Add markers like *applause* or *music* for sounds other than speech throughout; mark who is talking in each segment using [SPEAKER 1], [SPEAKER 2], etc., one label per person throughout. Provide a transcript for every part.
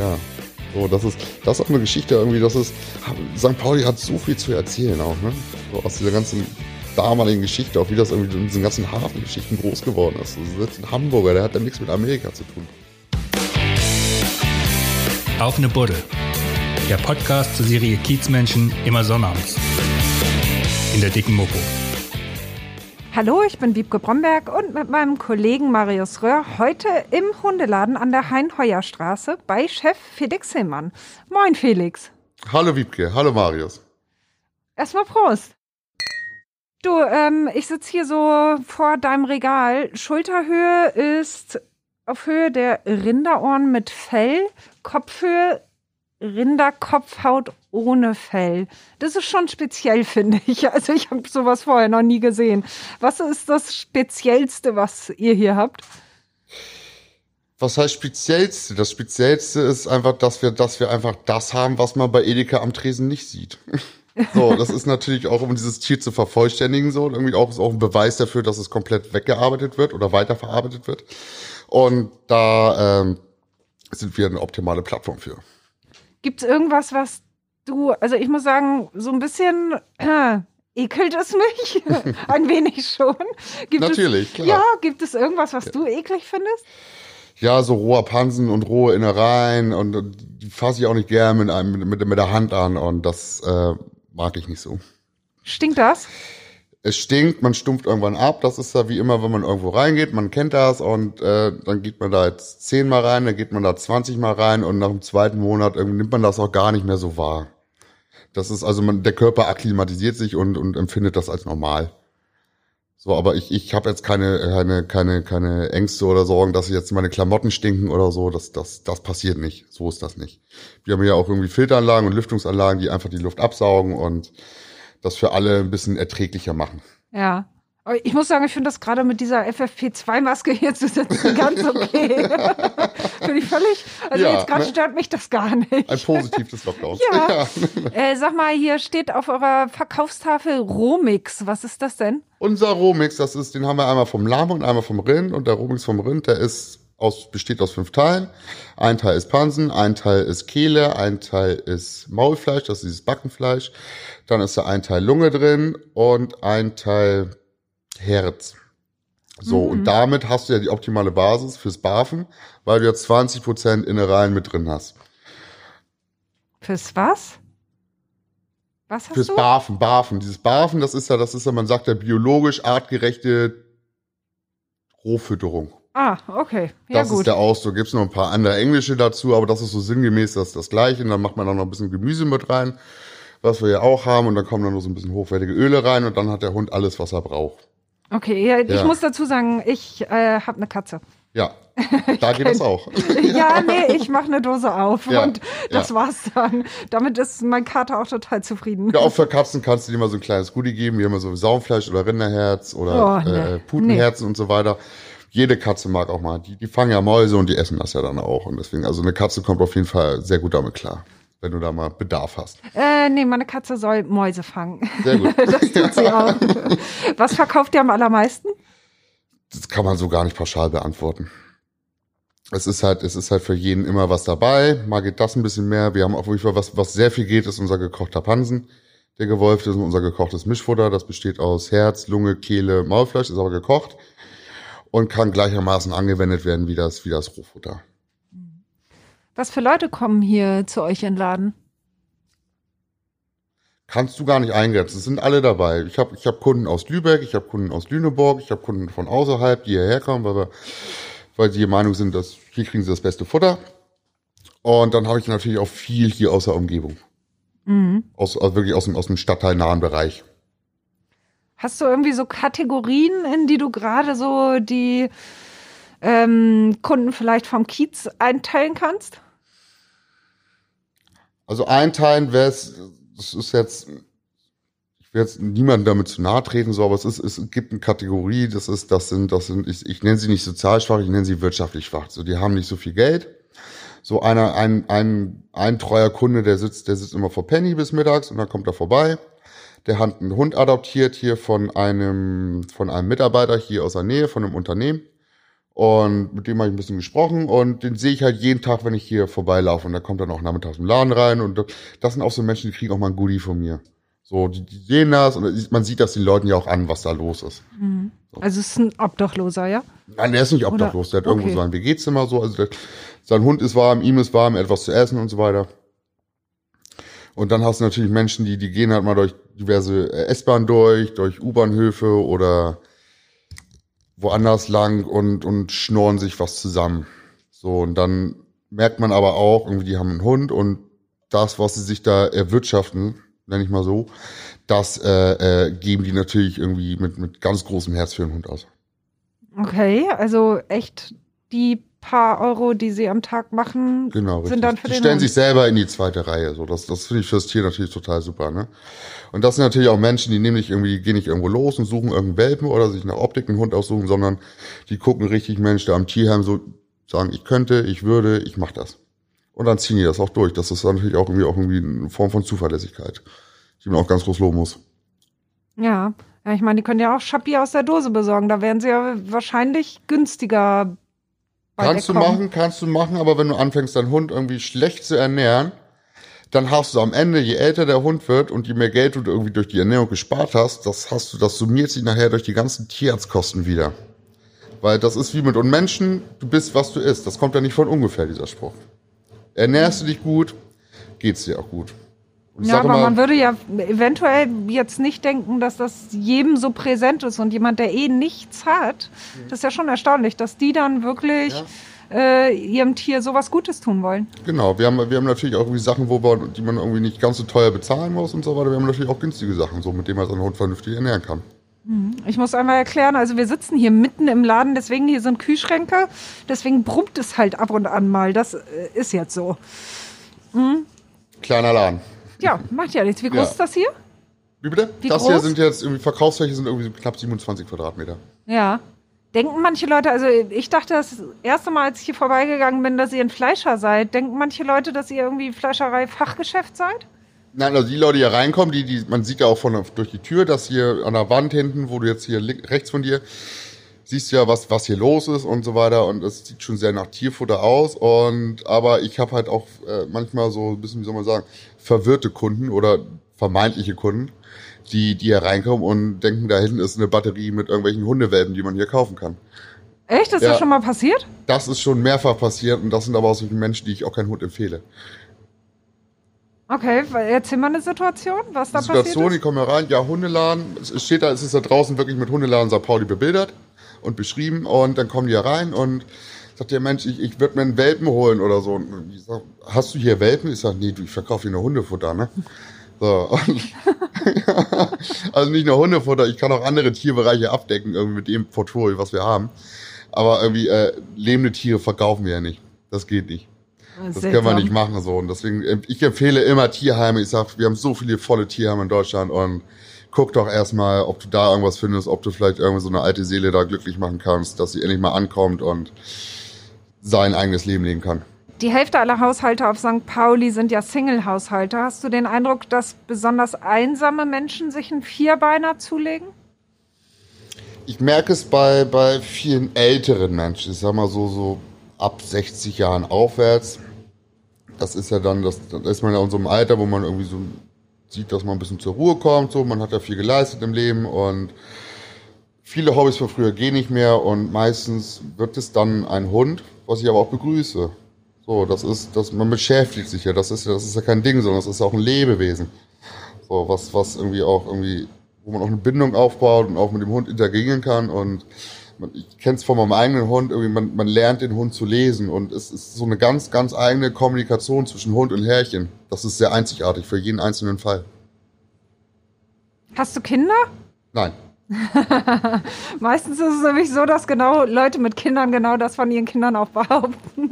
[SPEAKER 1] Ja. So, das ist, das ist auch eine Geschichte irgendwie, das ist, St. Pauli hat so viel zu erzählen auch, ne? So aus dieser ganzen damaligen Geschichte, auch wie das irgendwie in diesen ganzen Hafengeschichten groß geworden ist. Das ist ein Hamburger, der hat ja nichts mit Amerika zu tun.
[SPEAKER 2] Auf eine Buddel. Der Podcast zur Serie Kiezmenschen immer sonnabends. In der dicken Mopo.
[SPEAKER 3] Hallo, ich bin Wiebke Bromberg und mit meinem Kollegen Marius Röhr heute im Hundeladen an der Hein-Heuer-Straße bei Chef Felix Hillmann. Moin Felix.
[SPEAKER 1] Hallo Wiebke, hallo Marius.
[SPEAKER 3] Erstmal Prost. Du, ähm, ich sitze hier so vor deinem Regal. Schulterhöhe ist auf Höhe der Rinderohren mit Fell, Kopfhöhe Rinderkopfhaut ohne Fell. Das ist schon speziell, *laughs* finde ich. Also ich habe sowas vorher noch nie gesehen. Was ist das Speziellste, was ihr hier habt?
[SPEAKER 1] Was heißt Speziellste? Das Speziellste ist einfach, dass wir, dass wir einfach das haben, was man bei Edeka am Tresen nicht sieht. *laughs* So, das ist natürlich auch, um dieses Tier zu vervollständigen, so, irgendwie auch, ist auch ein Beweis dafür, dass es komplett weggearbeitet wird oder weiterverarbeitet wird. Und da ähm, sind wir eine optimale Plattform für.
[SPEAKER 3] Gibt es irgendwas, was du, also ich muss sagen, so ein bisschen äh, *clears throat* ekelt es mich, *laughs* ein wenig schon.
[SPEAKER 1] Gibt Natürlich,
[SPEAKER 3] es,
[SPEAKER 1] klar.
[SPEAKER 3] Ja, gibt es irgendwas, was ja. du eklig findest?
[SPEAKER 1] Ja, so roher Pansen und rohe Innereien und, und die fasse ich auch nicht gern mit, einem, mit, mit der Hand an und das äh, mag ich nicht so.
[SPEAKER 3] Stinkt das?
[SPEAKER 1] Es stinkt, man stumpft irgendwann ab. Das ist ja wie immer, wenn man irgendwo reingeht, man kennt das und äh, dann geht man da jetzt zehnmal rein, dann geht man da zwanzigmal rein und nach dem zweiten Monat irgendwie nimmt man das auch gar nicht mehr so wahr. Das ist also man, der Körper akklimatisiert sich und, und empfindet das als normal. So, aber ich, ich habe jetzt keine, keine, keine, keine Ängste oder Sorgen, dass jetzt meine Klamotten stinken oder so. Das, das, das passiert nicht. So ist das nicht. Wir haben ja auch irgendwie Filteranlagen und Lüftungsanlagen, die einfach die Luft absaugen und das für alle ein bisschen erträglicher machen.
[SPEAKER 3] Ja. Ich muss sagen, ich finde das gerade mit dieser FFP2-Maske hier zu sitzen ganz okay. *laughs* finde ich völlig. Also ja, jetzt gerade ne? stört mich das gar nicht.
[SPEAKER 1] Ein positives Lockdown.
[SPEAKER 3] ja. *laughs* ja. Äh, sag mal, hier steht auf eurer Verkaufstafel Romix. Was ist das denn?
[SPEAKER 1] Unser Romix, das ist, den haben wir einmal vom Lamm und einmal vom Rind. Und der Romix vom Rind, der ist aus, besteht aus fünf Teilen. Ein Teil ist Pansen, ein Teil ist Kehle, ein Teil ist Maulfleisch, das ist dieses Backenfleisch. Dann ist da ein Teil Lunge drin und ein Teil Herz. So, mhm. und damit hast du ja die optimale Basis fürs Barfen, weil du ja 20 Prozent Innereien mit drin hast.
[SPEAKER 3] Fürs was?
[SPEAKER 1] Was hast Fürs du? Barfen, Barfen. Dieses Barfen, das ist ja, das ist ja, man sagt ja biologisch artgerechte Rohfütterung.
[SPEAKER 3] Ah, okay. Ja,
[SPEAKER 1] das
[SPEAKER 3] gut.
[SPEAKER 1] ist der Ausdruck. Gibt es noch ein paar andere Englische dazu, aber das ist so sinngemäß das, das Gleiche. Und dann macht man dann noch ein bisschen Gemüse mit rein, was wir ja auch haben. Und dann kommen dann noch so ein bisschen hochwertige Öle rein und dann hat der Hund alles, was er braucht.
[SPEAKER 3] Okay, ja, ich muss dazu sagen, ich äh, habe eine Katze.
[SPEAKER 1] Ja, da geht das auch. *laughs*
[SPEAKER 3] ja, nee, ich mache eine Dose auf ja, und das ja. war's dann. Damit ist mein Kater auch total zufrieden.
[SPEAKER 1] Ja, auch für Katzen kannst du dir mal so ein kleines Goodie geben, wie immer so Saumfleisch oder Rinderherz oder oh, nee. äh, Putenherzen nee. und so weiter jede Katze mag auch mal, die, die fangen ja Mäuse und die essen das ja dann auch. Und deswegen, also eine Katze kommt auf jeden Fall sehr gut damit klar wenn du da mal Bedarf hast.
[SPEAKER 3] Äh, nee, meine Katze soll Mäuse fangen.
[SPEAKER 1] Sehr gut. *laughs*
[SPEAKER 3] das tut sie auch. Was verkauft ihr am allermeisten?
[SPEAKER 1] Das kann man so gar nicht pauschal beantworten. Es ist halt, es ist halt für jeden immer was dabei. Mal geht das ein bisschen mehr. Wir haben auf jeden Fall was, was sehr viel geht, ist unser gekochter Pansen. Der gewolfte ist unser gekochtes Mischfutter. Das besteht aus Herz, Lunge, Kehle, Maulfleisch, ist aber gekocht und kann gleichermaßen angewendet werden wie das, wie das Rohfutter.
[SPEAKER 3] Was für Leute kommen hier zu euch in den Laden?
[SPEAKER 1] Kannst du gar nicht eingrenzen. Es sind alle dabei. Ich habe ich hab Kunden aus Lübeck, ich habe Kunden aus Lüneburg, ich habe Kunden von außerhalb, die hierher kommen, weil, wir, weil sie der Meinung sind, dass hier kriegen sie das beste Futter. Und dann habe ich natürlich auch viel hier aus der Umgebung. Mhm. Aus, also wirklich aus dem, aus dem stadtteilnahen Bereich.
[SPEAKER 3] Hast du irgendwie so Kategorien, in die du gerade so die ähm, Kunden vielleicht vom Kiez einteilen kannst?
[SPEAKER 1] Also einteilen wäre es, das ist jetzt, ich will jetzt niemandem damit zu nahe treten, so, aber es ist, es gibt eine Kategorie, das ist, das sind, das sind, ich, ich nenne sie nicht sozial schwach, ich nenne sie wirtschaftlich schwach. So, die haben nicht so viel Geld. So einer, ein, ein, ein treuer Kunde, der sitzt, der sitzt immer vor Penny bis mittags und dann kommt er vorbei der hat einen Hund adoptiert hier von einem, von einem Mitarbeiter hier aus der Nähe, von einem Unternehmen. Und mit dem habe ich ein bisschen gesprochen und den sehe ich halt jeden Tag, wenn ich hier vorbeilaufe. Und da kommt dann auch nachmittags im Laden rein. Und das sind auch so Menschen, die kriegen auch mal ein Goodie von mir. So, die, die sehen das und man sieht das den Leuten ja auch an, was da los ist.
[SPEAKER 3] Mhm. Also es ist ein Obdachloser, ja?
[SPEAKER 1] Nein, der ist nicht obdachlos, der hat okay. irgendwo so ein WG-Zimmer so. Also der, sein Hund ist warm, ihm ist warm, etwas zu essen und so weiter. Und dann hast du natürlich Menschen, die, die gehen halt mal durch diverse äh, S-Bahnen durch, durch U-Bahnhöfe oder woanders lang und, und schnorren sich was zusammen. So, und dann merkt man aber auch, irgendwie, die haben einen Hund und das, was sie sich da erwirtschaften, nenne ich mal so, das äh, äh, geben die natürlich irgendwie mit, mit ganz großem Herz für den Hund aus.
[SPEAKER 3] Okay, also echt die paar Euro, die sie am Tag machen,
[SPEAKER 1] genau,
[SPEAKER 3] sind richtig. dann für
[SPEAKER 1] die
[SPEAKER 3] den
[SPEAKER 1] stellen
[SPEAKER 3] Hund.
[SPEAKER 1] sich selber in die zweite Reihe. So, das, das finde ich fürs Tier natürlich total super. Ne? Und das sind natürlich auch Menschen, die nämlich irgendwie, die gehen nicht irgendwo los und suchen irgendeinen Welpen oder sich nach Optik einen Hund aussuchen, sondern die gucken richtig Mensch, der am Tierheim so sagen, ich könnte, ich würde, ich mach das. Und dann ziehen die das auch durch. Das ist natürlich auch irgendwie auch irgendwie eine Form von Zuverlässigkeit, die man auch ganz groß loben muss.
[SPEAKER 3] Ja. Ja, ich meine, die können ja auch Schappi aus der Dose besorgen. Da wären sie ja wahrscheinlich günstiger
[SPEAKER 1] Kannst du machen, kannst du machen, aber wenn du anfängst, deinen Hund irgendwie schlecht zu ernähren, dann hast du am Ende, je älter der Hund wird und je mehr Geld du irgendwie durch die Ernährung gespart hast, das hast du, das summiert sich nachher durch die ganzen Tierarztkosten wieder. Weil das ist wie mit uns Menschen, du bist, was du isst. Das kommt ja nicht von ungefähr, dieser Spruch. Ernährst du dich gut, geht's dir auch gut.
[SPEAKER 3] Ja, aber mal, man würde ja eventuell jetzt nicht denken, dass das jedem so präsent ist und jemand, der eh nichts hat, das ist ja schon erstaunlich, dass die dann wirklich ja. äh, ihrem Tier sowas Gutes tun wollen.
[SPEAKER 1] Genau, wir haben, wir haben natürlich auch irgendwie Sachen, wo wir, die man irgendwie nicht ganz so teuer bezahlen muss und so weiter. Wir haben natürlich auch günstige Sachen, so mit denen man seinen Hund vernünftig ernähren kann.
[SPEAKER 3] Mhm. Ich muss einmal erklären, also wir sitzen hier mitten im Laden, deswegen hier sind Kühlschränke, deswegen brummt es halt ab und an mal. Das äh, ist jetzt so.
[SPEAKER 1] Mhm. Kleiner Laden.
[SPEAKER 3] Ja, macht ja nichts. Wie groß ja. ist das hier?
[SPEAKER 1] Wie bitte?
[SPEAKER 3] Wie
[SPEAKER 1] das
[SPEAKER 3] groß?
[SPEAKER 1] hier sind jetzt irgendwie Verkaufsfläche sind irgendwie so knapp 27 Quadratmeter.
[SPEAKER 3] Ja. Denken manche Leute, also ich dachte das erste Mal, als ich hier vorbeigegangen bin, dass ihr ein Fleischer seid. Denken manche Leute, dass ihr irgendwie Fleischerei-Fachgeschäft seid?
[SPEAKER 1] Nein, also die Leute, die hier reinkommen, die, die, man sieht ja auch von, durch die Tür, dass hier an der Wand hinten, wo du jetzt hier rechts von dir, siehst du ja, was, was hier los ist und so weiter. Und es sieht schon sehr nach Tierfutter aus. Und aber ich habe halt auch äh, manchmal so ein bisschen, wie soll man sagen, verwirrte Kunden oder vermeintliche Kunden, die, die hier reinkommen und denken, da hinten ist eine Batterie mit irgendwelchen Hundewelpen, die man hier kaufen kann.
[SPEAKER 3] Echt? Das ist ja, schon mal passiert?
[SPEAKER 1] Das ist schon mehrfach passiert und das sind aber auch solche Menschen, die ich auch keinen Hund empfehle.
[SPEAKER 3] Okay, erzähl mal eine Situation, was da
[SPEAKER 1] Situation,
[SPEAKER 3] passiert Situation,
[SPEAKER 1] die kommen rein, ja, Hundeladen, es steht da, es ist da draußen wirklich mit Hundeladen St. Pauli bebildert und beschrieben und dann kommen die hier rein und sagt der Mensch, ich, ich würde mir einen Welpen holen oder so. Und ich sag, hast du hier Welpen? Ich sag, nee, du, ich verkaufe hier nur Hundefutter, ne? So. *laughs* also nicht nur Hundefutter, ich kann auch andere Tierbereiche abdecken, irgendwie mit dem Portfolio, was wir haben. Aber irgendwie äh, lebende Tiere verkaufen wir ja nicht. Das geht nicht. Das können wir nicht machen so. Und deswegen, äh, ich empfehle immer Tierheime. Ich sag, wir haben so viele volle Tierheime in Deutschland und guck doch erstmal, ob du da irgendwas findest, ob du vielleicht irgendwie so eine alte Seele da glücklich machen kannst, dass sie endlich mal ankommt und sein eigenes Leben leben kann.
[SPEAKER 3] Die Hälfte aller Haushalte auf St. Pauli sind ja Single-Haushalte. Hast du den Eindruck, dass besonders einsame Menschen sich einen Vierbeiner zulegen?
[SPEAKER 1] Ich merke es bei, bei vielen älteren Menschen, ich sag mal so, so ab 60 Jahren aufwärts. Das ist ja dann, das, das ist man ja in so einem Alter, wo man irgendwie so sieht, dass man ein bisschen zur Ruhe kommt, so, man hat ja viel geleistet im Leben und viele Hobbys von früher gehen nicht mehr und meistens wird es dann ein Hund, was ich aber auch begrüße. So, das ist, das, man beschäftigt sich ja, das ist ja, das ist ja kein Ding, sondern das ist ja auch ein Lebewesen. So, was, was irgendwie auch irgendwie, wo man auch eine Bindung aufbaut und auch mit dem Hund interagieren kann und man, ich kenne es von meinem eigenen Hund, irgendwie man, man lernt den Hund zu lesen und es ist so eine ganz, ganz eigene Kommunikation zwischen Hund und Herrchen. Das ist sehr einzigartig für jeden einzelnen Fall.
[SPEAKER 3] Hast du Kinder?
[SPEAKER 1] Nein. *laughs*
[SPEAKER 3] Meistens ist es nämlich so, dass genau Leute mit Kindern genau das von ihren Kindern auch behaupten.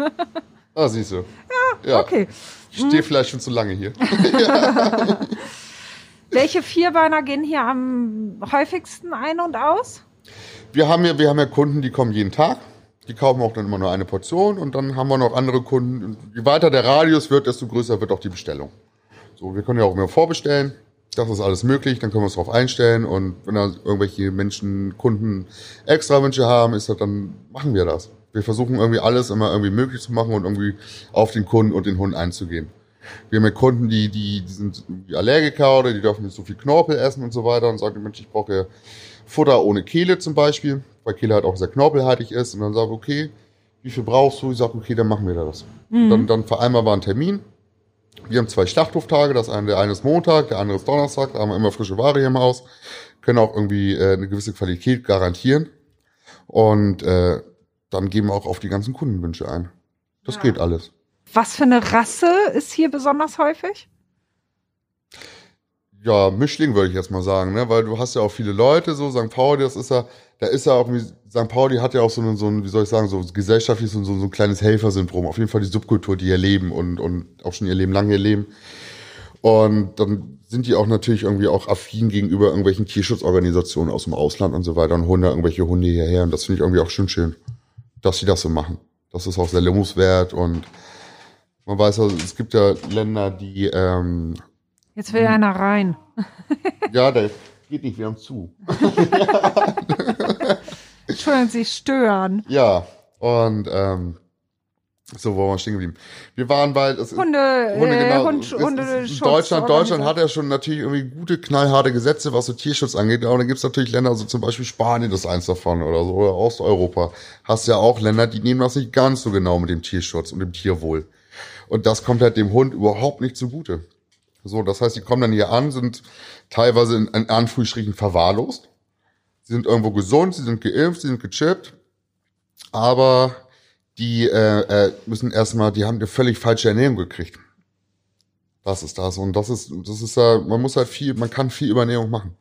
[SPEAKER 1] ah, siehst du.
[SPEAKER 3] Ja, ja. okay.
[SPEAKER 1] Ich stehe hm. vielleicht schon zu lange hier. *laughs*
[SPEAKER 3] Welche Vierbeiner gehen hier am häufigsten ein und aus?
[SPEAKER 1] Wir haben ja, wir haben ja Kunden, die kommen jeden Tag. Die kaufen auch dann immer nur eine Portion und dann haben wir noch andere Kunden. Je weiter der Radius wird, desto größer wird auch die Bestellung. So, wir können ja auch immer vorbestellen. Das ist alles möglich, dann können wir uns darauf einstellen und wenn da irgendwelche Menschen, Kunden extra Wünsche haben, ist das, dann machen wir das. Wir versuchen irgendwie alles immer irgendwie möglich zu machen und irgendwie auf den Kunden und den Hund einzugehen. Wir haben ja Kunden, die, die, die sind Allergiker oder die dürfen nicht so viel Knorpel essen und so weiter und sagen, Mensch, ich brauche Futter ohne Kehle zum Beispiel, weil Kehle halt auch sehr knorpelhaltig ist. Und dann sage ich, okay, wie viel brauchst du? Ich sage, okay, dann machen wir das. Mhm. Dann, dann vereinbaren wir einen Termin. Wir haben zwei Schlachthoftage, das eine, der eine ist Montag, der andere ist Donnerstag, da haben wir immer frische Ware hier im Haus, können auch irgendwie äh, eine gewisse Qualität garantieren. Und äh, dann geben wir auch auf die ganzen Kundenwünsche ein. Das ja. geht alles.
[SPEAKER 3] Was für eine Rasse ist hier besonders häufig?
[SPEAKER 1] Ja, Mischling würde ich jetzt mal sagen, ne? weil du hast ja auch viele Leute, so St. Pauli, das ist ja, da ist ja auch, St. Pauli hat ja auch so ein, so ein wie soll ich sagen, so gesellschaftlich so, so, so ein kleines Helfersyndrom. Auf jeden Fall die Subkultur, die hier leben und, und auch schon ihr Leben lang hier leben. Und dann sind die auch natürlich irgendwie auch affin gegenüber irgendwelchen Tierschutzorganisationen aus dem Ausland und so weiter und holen da irgendwelche Hunde hierher. Und das finde ich irgendwie auch schön schön, dass sie das so machen. Das ist auch sehr lobenswert und man weiß also, es gibt ja Länder, die. Ähm,
[SPEAKER 3] Jetzt will einer rein.
[SPEAKER 1] ja, der geht nicht, wir haben zu. *laughs*
[SPEAKER 3] Entschuldigung, Sie stören.
[SPEAKER 1] Ja, und ähm, so, wo waren wir stehen geblieben? Wir waren bei es,
[SPEAKER 3] Hunde, Hunde, äh, genau, Hund, Hunde
[SPEAKER 1] Deutschland, Deutschland hat ja schon natürlich irgendwie gute, knallharte Gesetze, was so Tierschutz angeht. Aber dann gibt's natürlich Länder, also zum Beispiel Spanien ist eins davon oder so, oder Osteuropa. Hast ja auch Länder, die nehmen das nicht ganz so genau mit dem Tierschutz und dem Tierwohl. Und das kommt halt dem Hund überhaupt nicht zugute. So, das heißt, die kommen dann hier an, sind teilweise in, in Anführungsstrichen verwahrlost. Sie sind irgendwo gesund, sie sind geimpft, sie sind gechippt, aber die äh, äh, müssen erstmal, die haben eine völlig falsche Ernährung gekriegt. Das ist das. Und das ist, das ist ja, man muss halt viel, man kann viel über Ernährung machen.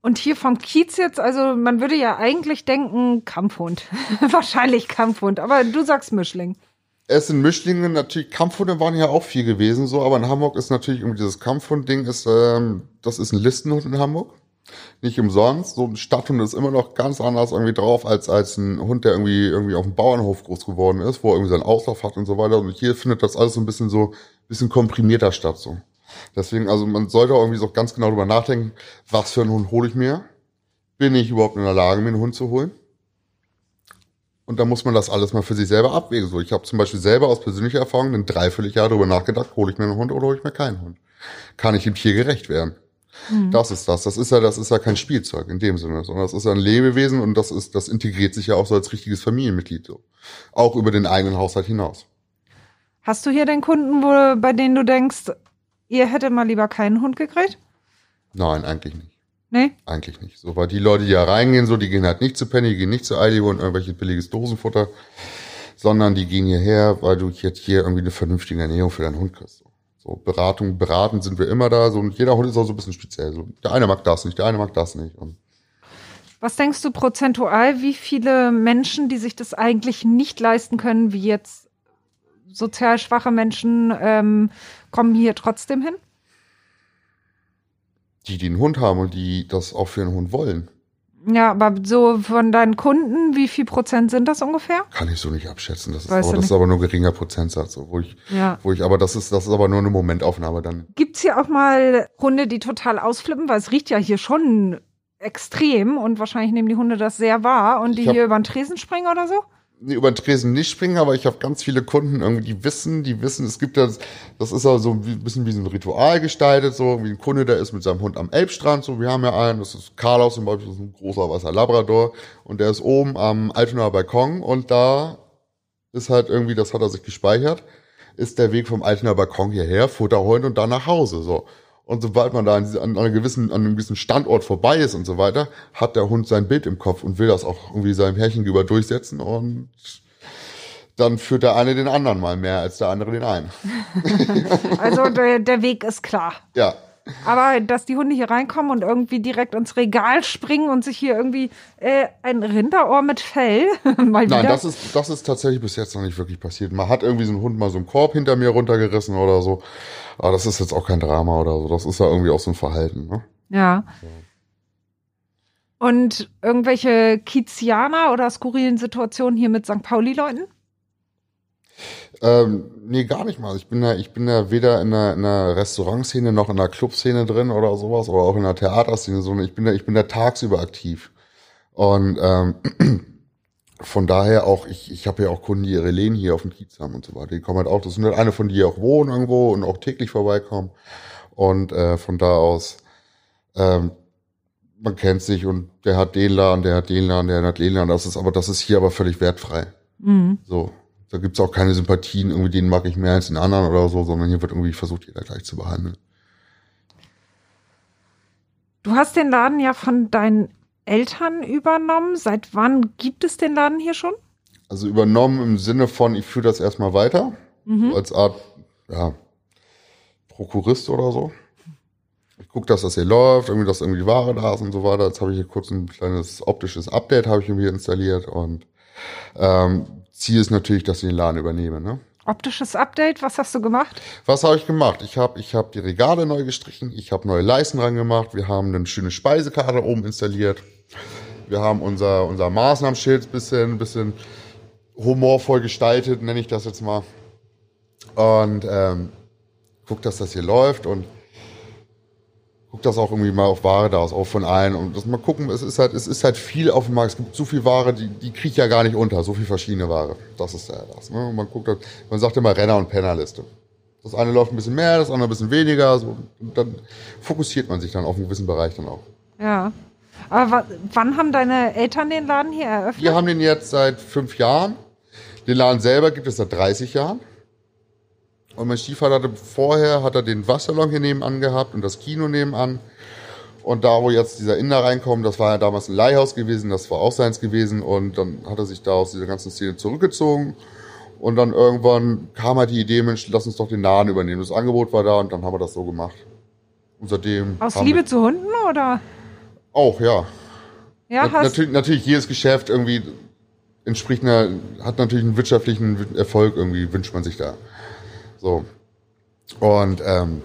[SPEAKER 3] Und hier vom Kiez jetzt, also man würde ja eigentlich denken, Kampfhund. *laughs* Wahrscheinlich Kampfhund, aber du sagst Mischling
[SPEAKER 1] es sind Mischlinge, natürlich Kampfhunde waren ja auch viel gewesen, so, aber in Hamburg ist natürlich irgendwie dieses Kampfhund-Ding ist, ähm, das ist ein Listenhund in Hamburg. Nicht umsonst. So ein Stadthund ist immer noch ganz anders irgendwie drauf als, als ein Hund, der irgendwie, irgendwie auf dem Bauernhof groß geworden ist, wo er irgendwie seinen Auslauf hat und so weiter. Und hier findet das alles so ein bisschen so, bisschen komprimierter statt, so. Deswegen, also man sollte auch irgendwie so ganz genau drüber nachdenken, was für einen Hund hole ich mir? Bin ich überhaupt in der Lage, mir einen Hund zu holen? Und da muss man das alles mal für sich selber abwägen. So, ich habe zum Beispiel selber aus persönlicher Erfahrung ein Dreivierteljahr darüber nachgedacht, hole ich mir einen Hund oder hole ich mir keinen Hund? Kann ich dem Tier gerecht werden? Mhm. Das ist das. Das ist ja, das ist ja kein Spielzeug in dem Sinne, sondern das ist ja ein Lebewesen und das ist, das integriert sich ja auch so als richtiges Familienmitglied so. Auch über den eigenen Haushalt hinaus.
[SPEAKER 3] Hast du hier den Kunden, wo, bei denen du denkst, ihr hättet mal lieber keinen Hund gekriegt?
[SPEAKER 1] Nein, eigentlich nicht.
[SPEAKER 3] Nee?
[SPEAKER 1] Eigentlich nicht. So, weil die Leute, die da reingehen, so, die gehen halt nicht zu Penny, die gehen nicht zu Aldi und irgendwelches billiges Dosenfutter, sondern die gehen hierher, weil du jetzt hier irgendwie eine vernünftige Ernährung für deinen Hund kriegst. So, Beratung, beraten sind wir immer da, so, und jeder Hund ist auch so ein bisschen speziell. So, der eine mag das nicht, der eine mag das nicht. Und
[SPEAKER 3] was denkst du prozentual, wie viele Menschen, die sich das eigentlich nicht leisten können, wie jetzt sozial schwache Menschen, ähm, kommen hier trotzdem hin?
[SPEAKER 1] die, die einen Hund haben und die das auch für einen Hund wollen.
[SPEAKER 3] Ja, aber so von deinen Kunden, wie viel Prozent sind das ungefähr?
[SPEAKER 1] Kann ich so nicht abschätzen. Das ist, aber, das ist aber nur geringer Prozentsatz, wo ich, ja. wo ich, aber das ist, das ist aber nur eine Momentaufnahme dann.
[SPEAKER 3] Gibt's hier auch mal Hunde, die total ausflippen, weil es riecht ja hier schon extrem und wahrscheinlich nehmen die Hunde das sehr wahr und die hab, hier über den Tresen springen oder so?
[SPEAKER 1] Über den Tresen nicht springen, aber ich habe ganz viele Kunden irgendwie, die wissen, die wissen, es gibt das, das ist ja so ein bisschen wie so ein Ritual gestaltet, so wie ein Kunde, der ist mit seinem Hund am Elbstrand, so wir haben ja einen, das ist Carlos zum Beispiel, das ist ein großer weißer Labrador und der ist oben am Altonaer Balkon und da ist halt irgendwie, das hat er sich gespeichert, ist der Weg vom Altonaer Balkon hierher, Futter holen und dann nach Hause, so. Und sobald man da an, einer gewissen, an einem gewissen Standort vorbei ist und so weiter, hat der Hund sein Bild im Kopf und will das auch irgendwie seinem Herrchen gegenüber durchsetzen und dann führt der eine den anderen mal mehr als der andere den einen. *laughs*
[SPEAKER 3] also der, der Weg ist klar.
[SPEAKER 1] Ja,
[SPEAKER 3] aber dass die Hunde hier reinkommen und irgendwie direkt ins Regal springen und sich hier irgendwie äh, ein Rinderohr mit Fell *laughs*
[SPEAKER 1] mal wieder. Nein, das ist, das ist tatsächlich bis jetzt noch nicht wirklich passiert. Man hat irgendwie so einen Hund mal so einen Korb hinter mir runtergerissen oder so. Aber das ist jetzt auch kein Drama oder so. Das ist ja irgendwie auch so ein Verhalten. Ne?
[SPEAKER 3] Ja. Und irgendwelche Kizianer oder skurrilen Situationen hier mit St. Pauli-Leuten?
[SPEAKER 1] Ähm, nee, gar nicht mal. Ich bin ja, ich bin ja weder in der, in der Restaurantszene noch in der Clubszene drin oder sowas oder auch in der Theaterszene, sondern ich bin ja, ich bin da tagsüber aktiv. Und ähm, *clears throat* von daher auch, ich, ich habe ja auch Kunden, die ihre Lehnen hier auf dem Kiez haben und so weiter. Die kommen halt auch, das sind halt eine von die auch wohnen irgendwo und auch täglich vorbeikommen. Und äh, von da aus, ähm, man kennt sich und der hat den Laden, der hat den Laden, der hat den Laden. Das ist aber, das ist hier aber völlig wertfrei.
[SPEAKER 3] Mhm.
[SPEAKER 1] So. Da gibt's auch keine Sympathien, irgendwie den mag ich mehr als den anderen oder so, sondern hier wird irgendwie versucht, jeder gleich zu behandeln.
[SPEAKER 3] Du hast den Laden ja von deinen Eltern übernommen. Seit wann gibt es den Laden hier schon?
[SPEAKER 1] Also übernommen im Sinne von, ich führe das erstmal weiter,
[SPEAKER 3] Mhm.
[SPEAKER 1] als Art, ja, Prokurist oder so. Ich gucke, dass das hier läuft, irgendwie, dass irgendwie die Ware da ist und so weiter. Jetzt habe ich hier kurz ein kleines optisches Update, habe ich irgendwie installiert und ähm, Ziel ist natürlich, dass ich den Laden übernehme. Ne?
[SPEAKER 3] Optisches Update, was hast du gemacht?
[SPEAKER 1] Was habe ich gemacht? Ich habe ich hab die Regale neu gestrichen, ich habe neue Leisten dran gemacht, wir haben eine schöne Speisekarte oben installiert, wir haben unser, unser Maßnahmenschild bisschen, bisschen humorvoll gestaltet, nenne ich das jetzt mal. Und ähm, guck, dass das hier läuft und guck das auch irgendwie mal auf Ware da aus, auch von allen. Und das mal gucken, es ist halt, es ist halt viel auf dem Markt. Es gibt so viel Ware, die, die kriege ich ja gar nicht unter, so viel verschiedene Ware. Das ist ja das. Ne? Man guckt halt, man sagt immer Renner- und Pennerliste. Das eine läuft ein bisschen mehr, das andere ein bisschen weniger. So. Und dann fokussiert man sich dann auf einen gewissen Bereich dann auch.
[SPEAKER 3] Ja. Aber wa wann haben deine Eltern den Laden hier eröffnet?
[SPEAKER 1] Wir haben den jetzt seit fünf Jahren. Den Laden selber gibt es seit 30 Jahren. Und mein Stiefvater hatte vorher, hat er den Waschsalon hier nebenan gehabt und das Kino nebenan. Und da, wo jetzt dieser Inder reinkommt, das war ja damals ein Leihhaus gewesen, das war auch seins gewesen. Und dann hat er sich da aus dieser ganzen Szene zurückgezogen. Und dann irgendwann kam halt die Idee, Mensch, lass uns doch den Laden übernehmen. Das Angebot war da und dann haben wir das so gemacht. Und seitdem.
[SPEAKER 3] Aus Liebe zu Hunden oder?
[SPEAKER 1] Auch, ja.
[SPEAKER 3] Ja,
[SPEAKER 1] Na, natürlich, natürlich, jedes Geschäft irgendwie entspricht einer, hat natürlich einen wirtschaftlichen Erfolg irgendwie, wünscht man sich da. So. Und ähm,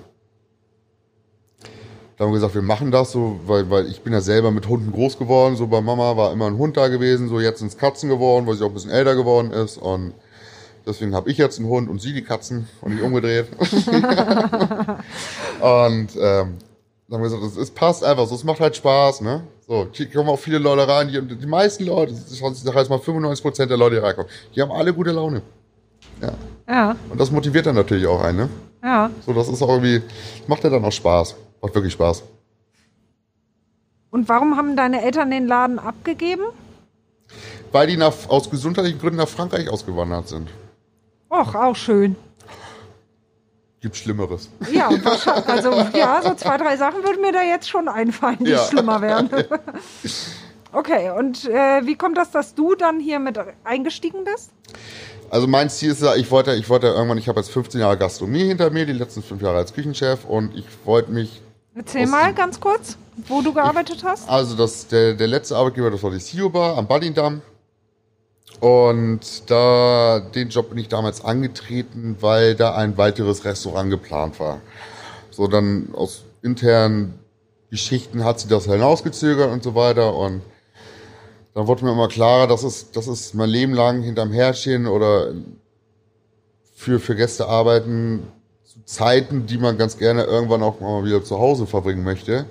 [SPEAKER 1] da haben wir gesagt, wir machen das so, weil, weil ich bin ja selber mit Hunden groß geworden. So bei Mama war immer ein Hund da gewesen, so jetzt sind es Katzen geworden, weil sie auch ein bisschen älter geworden ist. Und deswegen habe ich jetzt einen Hund und sie die Katzen und nicht umgedreht. *laughs* und ähm, dann haben wir gesagt, es, es passt einfach so, es macht halt Spaß, ne? So, hier kommen auch viele Leute rein, die, die meisten Leute, ich sage jetzt mal 95% der Leute, die reinkommen, die haben alle gute Laune. Ja.
[SPEAKER 3] ja,
[SPEAKER 1] Und das motiviert dann natürlich auch einen, ne?
[SPEAKER 3] ja.
[SPEAKER 1] So, das ist auch irgendwie, macht ja dann auch Spaß. Macht wirklich Spaß.
[SPEAKER 3] Und warum haben deine Eltern den Laden abgegeben?
[SPEAKER 1] Weil die nach, aus gesundheitlichen Gründen nach Frankreich ausgewandert sind.
[SPEAKER 3] Och, auch schön.
[SPEAKER 1] Gibt Schlimmeres.
[SPEAKER 3] Ja. *laughs* Also, ja, so zwei, drei Sachen würden mir da jetzt schon einfallen, die
[SPEAKER 1] Ja.
[SPEAKER 3] schlimmer wären. *laughs* Okay, und äh, wie kommt das, dass du dann hier mit eingestiegen bist?
[SPEAKER 1] Also mein Ziel ist ja, ich wollte, ich wollte irgendwann, ich habe jetzt 15 Jahre Gastronomie hinter mir, die letzten fünf Jahre als Küchenchef und ich wollte mich,
[SPEAKER 3] Erzähl mal ganz kurz, wo du gearbeitet hast.
[SPEAKER 1] also das, der, der letzte Arbeitgeber, das war die CEO Bar am Ballindamm. Und da, den Job bin ich damals angetreten, weil da ein weiteres Restaurant geplant war. So dann aus internen Geschichten hat sie das hinausgezögert und so weiter und dann wurde mir immer klarer, dass es, das ist mein Leben lang hinterm Herrchen oder für, für Gäste arbeiten zu Zeiten, die man ganz gerne irgendwann auch mal wieder zu Hause verbringen möchte,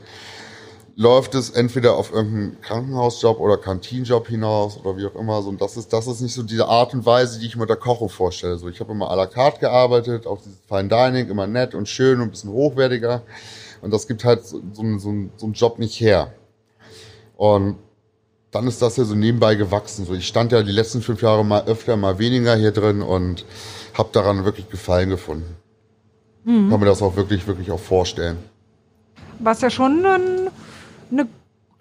[SPEAKER 1] läuft es entweder auf irgendeinen Krankenhausjob oder Kantinjob hinaus oder wie auch immer. So, und das ist, das ist nicht so diese Art und Weise, die ich mir der Kochung vorstelle. So, ich habe immer à la carte gearbeitet, auch dieses Fine Dining, immer nett und schön und ein bisschen hochwertiger. Und das gibt halt so, so, so, so einen Job nicht her. Und dann ist das ja so nebenbei gewachsen. So, ich stand ja die letzten fünf Jahre mal öfter, mal weniger hier drin und habe daran wirklich Gefallen gefunden. Kann mir das auch wirklich, wirklich auch vorstellen.
[SPEAKER 3] Was ja schon ein, eine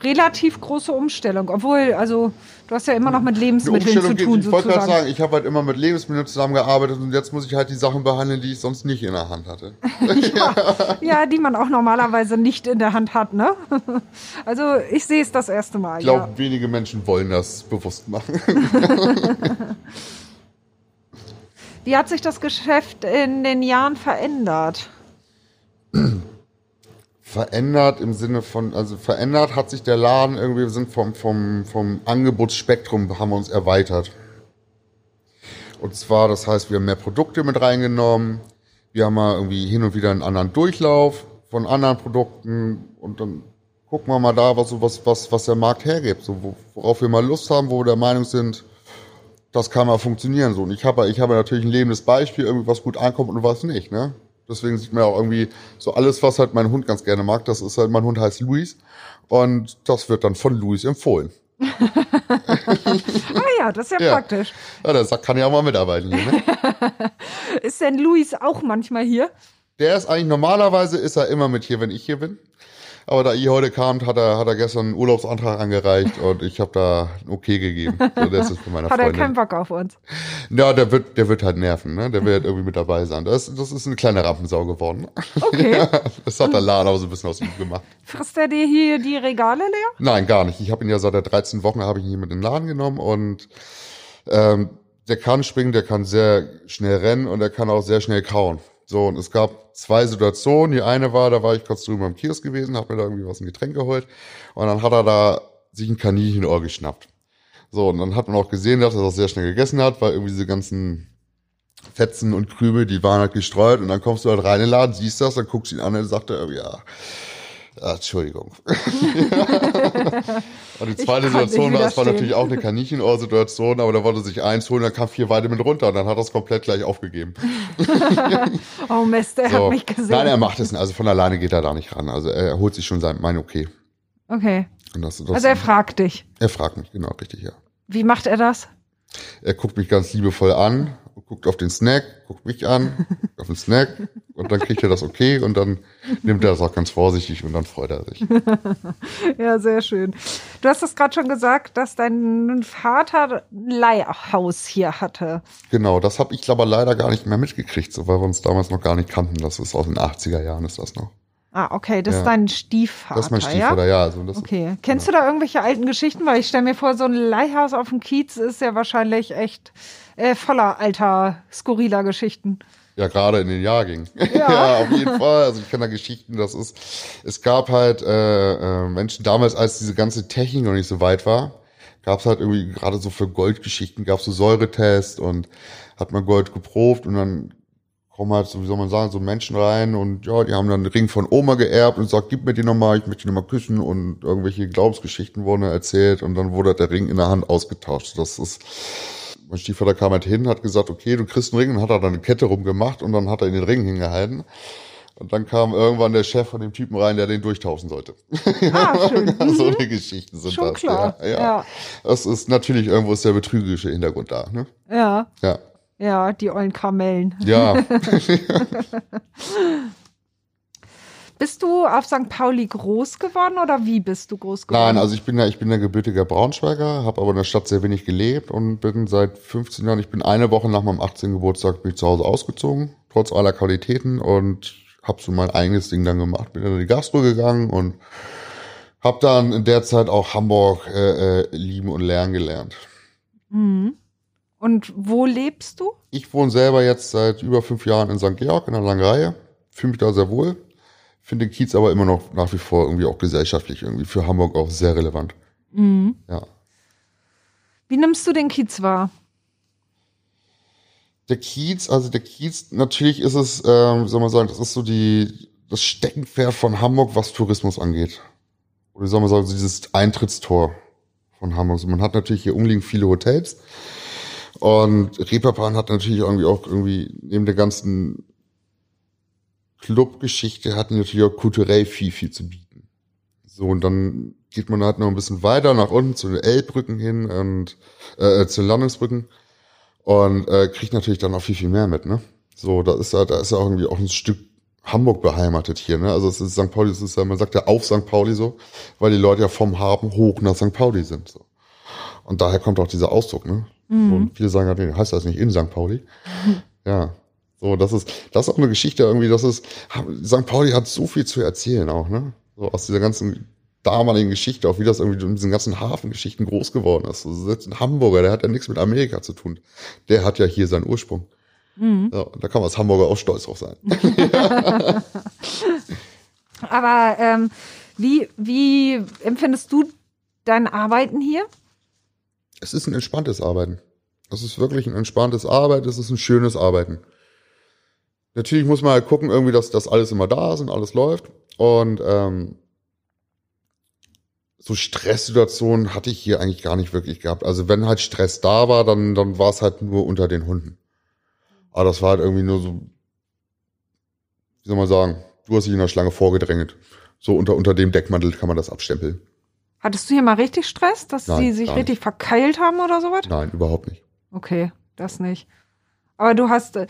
[SPEAKER 3] relativ große Umstellung. Obwohl, also, du hast ja immer noch mit Lebensmitteln zu tun,
[SPEAKER 1] ich wollte gerade sagen, ich habe halt immer mit Lebensmitteln zusammengearbeitet und jetzt muss ich halt die Sachen behandeln, die ich sonst nicht in der Hand hatte. *laughs*
[SPEAKER 3] Ja, die man auch normalerweise nicht in der Hand hat, ne? *laughs* Also, ich sehe es das erste Mal,
[SPEAKER 1] Ich glaube,
[SPEAKER 3] ja.
[SPEAKER 1] wenige Menschen wollen das bewusst machen. *laughs*
[SPEAKER 3] Wie hat sich das Geschäft in den Jahren verändert? *clears throat*
[SPEAKER 1] verändert im Sinne von, also verändert hat sich der Laden irgendwie, wir sind vom, vom, vom Angebotsspektrum, haben wir uns erweitert. Und zwar, das heißt, wir haben mehr Produkte mit reingenommen, wir haben mal irgendwie hin und wieder einen anderen Durchlauf von anderen Produkten und dann gucken wir mal da, was, was, was, was der Markt hergibt, so, wo- worauf wir mal Lust haben, wo wir der Meinung sind, das kann mal funktionieren so. Und ich habe ich habe natürlich ein lebendes Beispiel, irgendwie was gut ankommt und was nicht, ne? Deswegen sieht man ja auch irgendwie so alles, was halt mein Hund ganz gerne mag. Das ist halt, mein Hund heißt Luis. Und das wird dann von Luis empfohlen. *laughs* *laughs*
[SPEAKER 3] Ah ja, das ist ja,
[SPEAKER 1] Ja.
[SPEAKER 3] praktisch.
[SPEAKER 1] Ja, der Sack kann ja auch mal mitarbeiten hier, ne? *laughs*
[SPEAKER 3] Ist denn Luis auch manchmal hier?
[SPEAKER 1] Der ist eigentlich normalerweise ist er immer mit hier, wenn ich hier bin. Aber da ihr heute kamt, hat er, hat er gestern einen Urlaubsantrag angereicht und ich habe da ein Okay gegeben. So, das ist für meine
[SPEAKER 3] Hat er keinen Bock auf uns?
[SPEAKER 1] Ja, der wird, der wird halt nerven, ne? Der wird irgendwie mit dabei sein. Das, das ist eine kleine Rampensau geworden.
[SPEAKER 3] Okay. *laughs*
[SPEAKER 1] Das hat der Laden auch so ein bisschen aus ihm gemacht.
[SPEAKER 3] Frisst er dir hier die Regale leer?
[SPEAKER 1] Nein, gar nicht. Ich habe ihn ja seit der 13 Wochen habe ich ihn hier mit in den Laden genommen und ähm, der kann springen, der kann sehr schnell rennen und er kann auch sehr schnell kauen. So, und es gab zwei Situationen. Die eine war, da war ich kurz drüben am Kiosk gewesen, habe mir da irgendwie was ein Getränk geholt und dann hat er da sich ein Kaninchenohr geschnappt. So, und dann hat man auch gesehen, dass er das sehr schnell gegessen hat, weil irgendwie diese ganzen Fetzen und Krümel, die waren halt gestreut und dann kommst du halt rein in den Laden, siehst das, dann guckst du ihn an und sagt er, ja, ja, Entschuldigung. *laughs* und die zweite Situation war, es war natürlich auch eine Kaninchenohr-Situation, aber da wollte sich eins holen, dann kam vier weiter mit runter und dann hat er es komplett gleich aufgegeben. *laughs*
[SPEAKER 3] Oh Mist, er
[SPEAKER 1] So.
[SPEAKER 3] hat mich gesehen.
[SPEAKER 1] Nein, er macht es nicht. Also von alleine geht er da nicht ran. Also er holt sich schon sein, mein Okay.
[SPEAKER 3] okay.
[SPEAKER 1] Das, das,
[SPEAKER 3] Also er fragt dich.
[SPEAKER 1] er fragt mich, genau, richtig, ja.
[SPEAKER 3] Wie macht er das?
[SPEAKER 1] Er guckt mich ganz liebevoll an, guckt auf den Snack, guckt mich an, *laughs* guckt auf den Snack und dann kriegt er das okay und dann nimmt er das auch ganz vorsichtig und dann freut er sich. *laughs*
[SPEAKER 3] Ja, sehr schön. Du hast es gerade schon gesagt, dass dein Vater ein Leihhaus hier hatte.
[SPEAKER 1] Genau, das habe ich aber leider gar nicht mehr mitgekriegt, so weil wir uns damals noch gar nicht kannten. Das ist aus den 80er Jahren, ist das noch.
[SPEAKER 3] Ah, okay, das
[SPEAKER 1] Ja.
[SPEAKER 3] ist dein Stiefvater.
[SPEAKER 1] Das ist mein Stiefvater, ja. Also das,
[SPEAKER 3] Okay. Kennst du da irgendwelche alten Geschichten? Weil ich stelle mir vor, so ein Leihhaus auf dem Kiez ist ja wahrscheinlich echt äh, voller alter, skurriler Geschichten.
[SPEAKER 1] Ja, gerade in den Jahrgängen. Ja. *laughs* auf jeden Fall. Also ich kenne da Geschichten, das ist, es gab halt äh, äh, Menschen damals, als diese ganze Technik noch nicht so weit war, gab es halt irgendwie gerade so für Goldgeschichten, gab es so Säuretest und hat man Gold geprobt und dann kommen halt, so wie soll man sagen, so Menschen rein und ja, die haben dann den Ring von Oma geerbt und sagt, gib mir den nochmal, ich möchte den nochmal küssen und irgendwelche Glaubensgeschichten wurden erzählt und dann wurde der Ring in der Hand ausgetauscht. Das ist, mein Stiefvater kam halt hin, hat gesagt, okay, du kriegst einen Ring und hat er dann eine Kette rumgemacht und dann hat er in den Ring hingehalten. Und dann kam irgendwann der Chef von dem Typen rein, der den durchtauschen sollte.
[SPEAKER 3] Ah, schön. *laughs*
[SPEAKER 1] so
[SPEAKER 3] Mhm.
[SPEAKER 1] eine Geschichten sind
[SPEAKER 3] Schon
[SPEAKER 1] das.
[SPEAKER 3] klar.
[SPEAKER 1] Ja, ja.
[SPEAKER 3] Ja.
[SPEAKER 1] Das ist natürlich irgendwo ist der betrügerische Hintergrund da. Ne?
[SPEAKER 3] Ja,
[SPEAKER 1] Ja.
[SPEAKER 3] Ja, die ollen Kamellen.
[SPEAKER 1] Ja, *laughs*
[SPEAKER 3] Bist du auf St. Pauli groß geworden oder wie bist du groß geworden?
[SPEAKER 1] nein, also ich bin ja, ich bin ja gebürtiger Braunschweiger, habe aber in der Stadt sehr wenig gelebt und bin seit 15 Jahren, ich bin eine Woche nach meinem 18. Geburtstag bin ich zu Hause ausgezogen, trotz aller Qualitäten und habe so mein eigenes Ding dann gemacht, bin dann in die Gastro gegangen und habe dann in der Zeit auch Hamburg äh, äh, lieben und lernen gelernt.
[SPEAKER 3] Mhm. Und wo lebst du?
[SPEAKER 1] Ich wohne selber jetzt seit über fünf Jahren in St. Georg in der Langerei, fühle mich da sehr wohl, finde den Kiez aber immer noch nach wie vor irgendwie auch gesellschaftlich irgendwie für Hamburg auch sehr relevant.
[SPEAKER 3] Mhm.
[SPEAKER 1] Ja.
[SPEAKER 3] Wie nimmst du den Kiez wahr?
[SPEAKER 1] Der Kiez, also der Kiez, natürlich ist es, ähm, wie soll man sagen, das ist so die, das Steckenpferd von Hamburg, was Tourismus angeht. Oder wie soll man sagen, so dieses Eintrittstor von Hamburg. Also man hat natürlich hier umliegend viele Hotels. Und Reeperbahn hat natürlich irgendwie auch irgendwie, neben der ganzen Clubgeschichte, hat die natürlich auch kulturell viel, viel zu bieten. So, und dann geht man halt noch ein bisschen weiter nach unten zu den Elbbrücken hin und äh, zu den Landungsbrücken und äh, kriegt natürlich dann auch viel, viel mehr mit, ne? So, da ist ja, da ist ja auch irgendwie auch ein Stück Hamburg beheimatet hier, ne? Also es ist St. Pauli, es ist ja, man sagt ja auf St. Pauli so, weil die Leute ja vom Hafen hoch nach St. Pauli sind. So. Und daher kommt auch dieser Ausdruck, ne?
[SPEAKER 3] Mhm.
[SPEAKER 1] Und viele sagen, nee, heißt das nicht in St. Pauli? *laughs* Ja. So, das ist, das ist auch eine Geschichte irgendwie, das ist, St. Pauli hat so viel zu erzählen auch, ne? So aus dieser ganzen damaligen Geschichte, auch wie das irgendwie in diesen ganzen Hafengeschichten groß geworden ist. Also selbst ein Hamburger, der hat ja nichts mit Amerika zu tun. Der hat ja hier seinen Ursprung.
[SPEAKER 3] Mhm.
[SPEAKER 1] Ja, da kann man als Hamburger auch stolz drauf sein. *laughs*
[SPEAKER 3] Aber ähm, wie, wie empfindest du dein Arbeiten hier?
[SPEAKER 1] Es ist ein entspanntes Arbeiten. Es ist wirklich ein entspanntes Arbeiten, es ist ein schönes Arbeiten. Natürlich muss man halt gucken, irgendwie, dass das alles immer da ist und alles läuft. Und ähm, so Stresssituationen hatte ich hier eigentlich gar nicht wirklich gehabt. Also wenn halt Stress da war, dann, dann war es halt nur unter den Hunden. Aber das war halt irgendwie nur so, wie soll man sagen, du hast dich in der Schlange vorgedrängt. So unter, unter dem Deckmantel kann man das abstempeln.
[SPEAKER 3] Hattest du hier mal richtig Stress, dass
[SPEAKER 1] Nein,
[SPEAKER 3] sie sich richtig verkeilt haben oder sowas?
[SPEAKER 1] Nein, überhaupt nicht.
[SPEAKER 3] Okay, das nicht. Aber du hast, äh,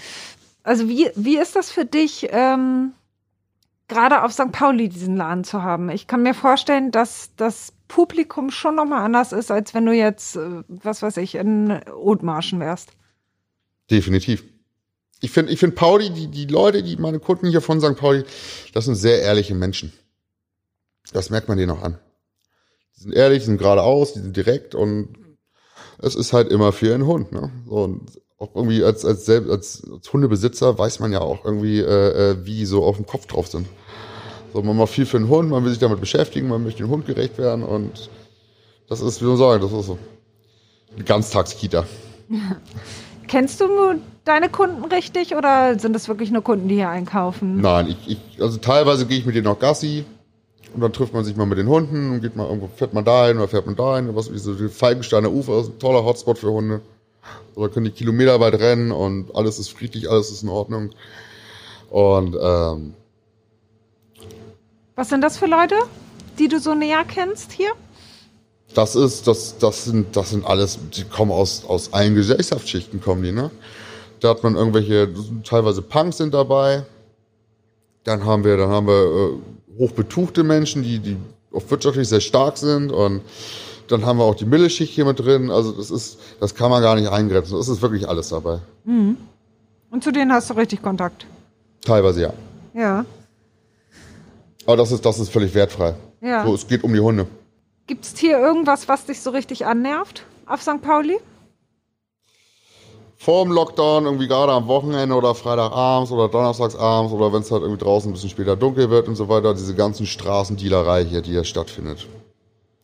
[SPEAKER 3] also wie, wie ist das für dich, ähm, gerade auf St. Pauli diesen Laden zu haben? Ich kann mir vorstellen, dass das Publikum schon nochmal anders ist, als wenn du jetzt, äh, was weiß ich, in Othmarschen wärst.
[SPEAKER 1] Definitiv. Ich finde, ich finde Pauli, die, die Leute, die meine Kunden hier von St. Pauli, das sind sehr ehrliche Menschen. Das merkt man denen auch an. Die sind ehrlich, die sind geradeaus, die sind direkt und es ist halt immer für ihren Hund. Ne? So, und auch irgendwie als, als, selbst, als, als Hundebesitzer weiß man ja auch irgendwie, äh, äh, wie so auf dem Kopf drauf sind. So, man macht viel für den Hund, man will sich damit beschäftigen, man möchte dem Hund gerecht werden und das ist, wie soll man sagen, das ist so eine Ganztagskita. *laughs*
[SPEAKER 3] Kennst du deine Kunden richtig oder sind das wirklich nur Kunden, die hier einkaufen?
[SPEAKER 1] Nein, ich, ich also teilweise gehe ich mit denen noch Gassi und dann trifft man sich mal mit den Hunden und geht mal irgendwo, fährt man dahin oder fährt man dahin, was wie so die Falkensteiner Ufer ist ein toller Hotspot für Hunde. So, da können die kilometerweit rennen und alles ist friedlich, alles ist in Ordnung. Und ähm,
[SPEAKER 3] Was sind das für Leute, die du so näher kennst hier?
[SPEAKER 1] das ist, das, das sind, das sind alles, die kommen aus, aus allen Gesellschaftsschichten kommen die, ne? Da hat man irgendwelche, teilweise Punks sind dabei. Dann haben wir, dann haben wir äh, hochbetuchte Menschen, die, die auch wirtschaftlich sehr stark sind und dann haben wir auch die Mittelschicht hier mit drin. Also das ist, das kann man gar nicht eingrenzen. Das ist wirklich alles dabei.
[SPEAKER 3] Und zu denen hast du richtig Kontakt.
[SPEAKER 1] Teilweise ja.
[SPEAKER 3] Ja.
[SPEAKER 1] Aber das ist, das ist völlig wertfrei.
[SPEAKER 3] Ja.
[SPEAKER 1] So, es geht um die Hunde.
[SPEAKER 3] Gibt es hier irgendwas, was dich so richtig annervt auf St. Pauli?
[SPEAKER 1] Vor dem Lockdown, irgendwie gerade am Wochenende oder Freitagabends oder Donnerstagsabends oder wenn es halt irgendwie draußen ein bisschen später dunkel wird und so weiter, diese ganzen Straßendealerei hier, die hier stattfindet.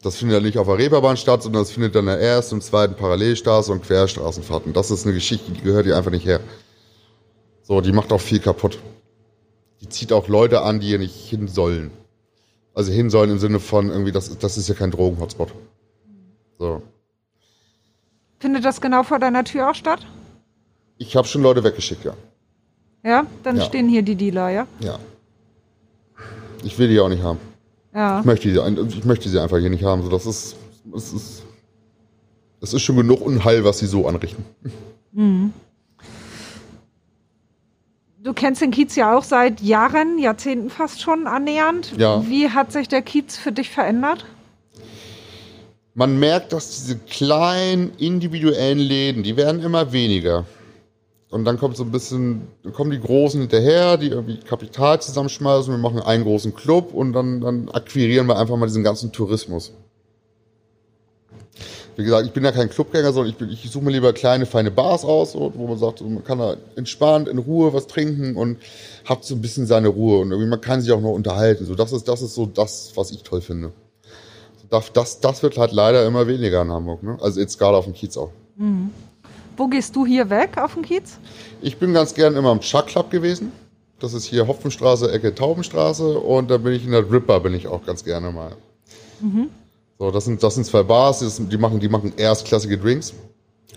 [SPEAKER 1] Das findet ja nicht auf der Reeperbahn statt, sondern das findet dann der ersten und zweiten Parallelstraße und Querstraßenfahrten. Das ist eine Geschichte, die gehört hier einfach nicht her. So, die macht auch viel kaputt. Die zieht auch Leute an, die hier nicht hin sollen. Also hin sollen im Sinne von irgendwie, das, das ist ja kein Drogen-Hotspot. So.
[SPEAKER 3] Findet das genau vor deiner Tür auch statt?
[SPEAKER 1] Ich habe schon Leute weggeschickt, ja.
[SPEAKER 3] Ja, dann
[SPEAKER 1] Ja.
[SPEAKER 3] stehen hier die Dealer, ja?
[SPEAKER 1] Ja. Ich will die auch nicht haben.
[SPEAKER 3] Ja.
[SPEAKER 1] Ich möchte die, ich möchte sie einfach hier nicht haben. So, das ist, es ist, es ist schon genug Unheil, was sie so anrichten.
[SPEAKER 3] Du kennst den Kiez ja auch seit Jahren, Jahrzehnten fast schon annähernd.
[SPEAKER 1] Ja.
[SPEAKER 3] Wie hat sich der Kiez für dich verändert?
[SPEAKER 1] Man merkt, dass diese kleinen individuellen Läden, die werden immer weniger. Und dann kommt so ein bisschen, kommen die Großen hinterher, die irgendwie Kapital zusammenschmeißen, wir machen einen großen Club und dann, dann akquirieren wir einfach mal diesen ganzen Tourismus. Wie gesagt, ich bin ja kein Clubgänger, sondern ich, ich suche mir lieber kleine, feine Bars aus, wo man sagt, man kann da entspannt, in Ruhe was trinken und hat so ein bisschen seine Ruhe und irgendwie man kann sich auch noch unterhalten. So, das ist, das ist so das, was ich toll finde. Das, das, das wird halt leider immer weniger in Hamburg. Ne? Also jetzt gerade auf dem Kiez auch.
[SPEAKER 3] Wo gehst du hier weg auf dem Kiez?
[SPEAKER 1] Ich bin ganz gern immer im Chuck Club gewesen. Das ist hier Hopfenstraße, Ecke Taubenstraße. Und da bin ich in der Ripper, bin ich auch ganz gerne mal. So, das sind, das sind zwei Bars, die, sind- die, machen, die machen erstklassige Drinks.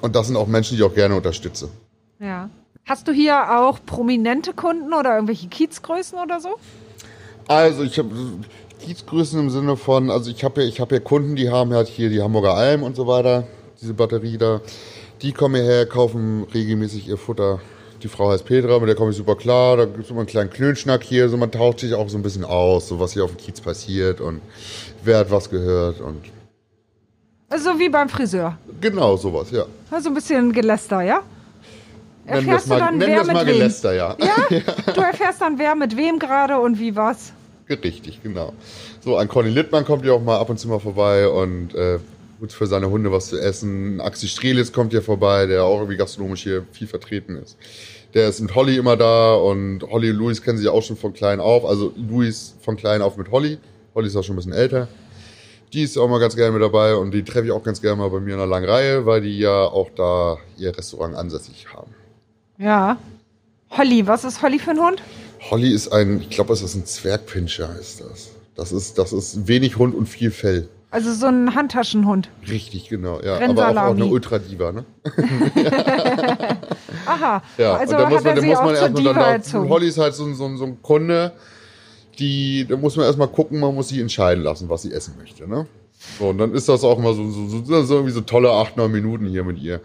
[SPEAKER 1] Und das sind auch Menschen, die ich auch gerne unterstütze.
[SPEAKER 3] Ja. Hast du hier auch prominente Kunden oder irgendwelche Kiezgrößen oder so?
[SPEAKER 1] Also ich habe Kiezgrößen im Sinne von, also ich habe ich habe ja Kunden, die haben halt hier die Hamburger Alm und so weiter, diese Batterie da. Die kommen hierher, kaufen regelmäßig ihr Futter. Die Frau heißt Petra, mit der komme ich super klar. Da gibt es immer einen kleinen Klönschnack hier. So, man taucht sich auch so ein bisschen aus, so was hier auf dem Kiez passiert und wer hat was gehört und
[SPEAKER 3] Also wie beim Friseur.
[SPEAKER 1] genau sowas, ja.
[SPEAKER 3] Also ein bisschen Geläster, ja? Erfährst du
[SPEAKER 1] mal,
[SPEAKER 3] dann,
[SPEAKER 1] nennen
[SPEAKER 3] wer mit
[SPEAKER 1] mal
[SPEAKER 3] wem?
[SPEAKER 1] Geläster, ja. *laughs*
[SPEAKER 3] Ja? Du erfährst dann, wer mit wem gerade und wie was.
[SPEAKER 1] Richtig, genau. So, ein Conny Littmann kommt ja auch mal ab und zu mal vorbei und äh, gut für seine Hunde was zu essen. Axi Strelitz kommt ja vorbei, der auch irgendwie gastronomisch hier viel vertreten ist. Der ist mit Holly immer da und Holly und Luis kennen sich auch schon von klein auf. Also Luis von klein auf mit Holly. Holly ist auch schon ein bisschen älter. Die ist auch mal ganz gerne mit dabei und die treffe ich auch ganz gerne mal bei mir in einer langen Reihe, weil die ja auch da ihr Restaurant ansässig haben.
[SPEAKER 3] Ja. Holly, was ist Holly für ein Hund?
[SPEAKER 1] Holly ist ein, ich glaube, es ist ein Zwergpinscher, ist das. Das ist, das ist wenig Hund und viel Fell.
[SPEAKER 3] Also so ein Handtaschenhund.
[SPEAKER 1] Richtig, genau. Ja, aber auch, auch eine Ultradiva, ne? *laughs*
[SPEAKER 3] Aha.
[SPEAKER 1] Ja,
[SPEAKER 3] also
[SPEAKER 1] und da muss man, da muss man erstmal dann,
[SPEAKER 3] erzogen.
[SPEAKER 1] Holly ist halt so, ein- so, so ein Kunde, die, da muss man erstmal gucken, man muss sie entscheiden lassen, was sie essen möchte, ne? So, und dann ist das auch immer so, so, so, so irgendwie so tolle acht, neun Minuten hier mit ihr.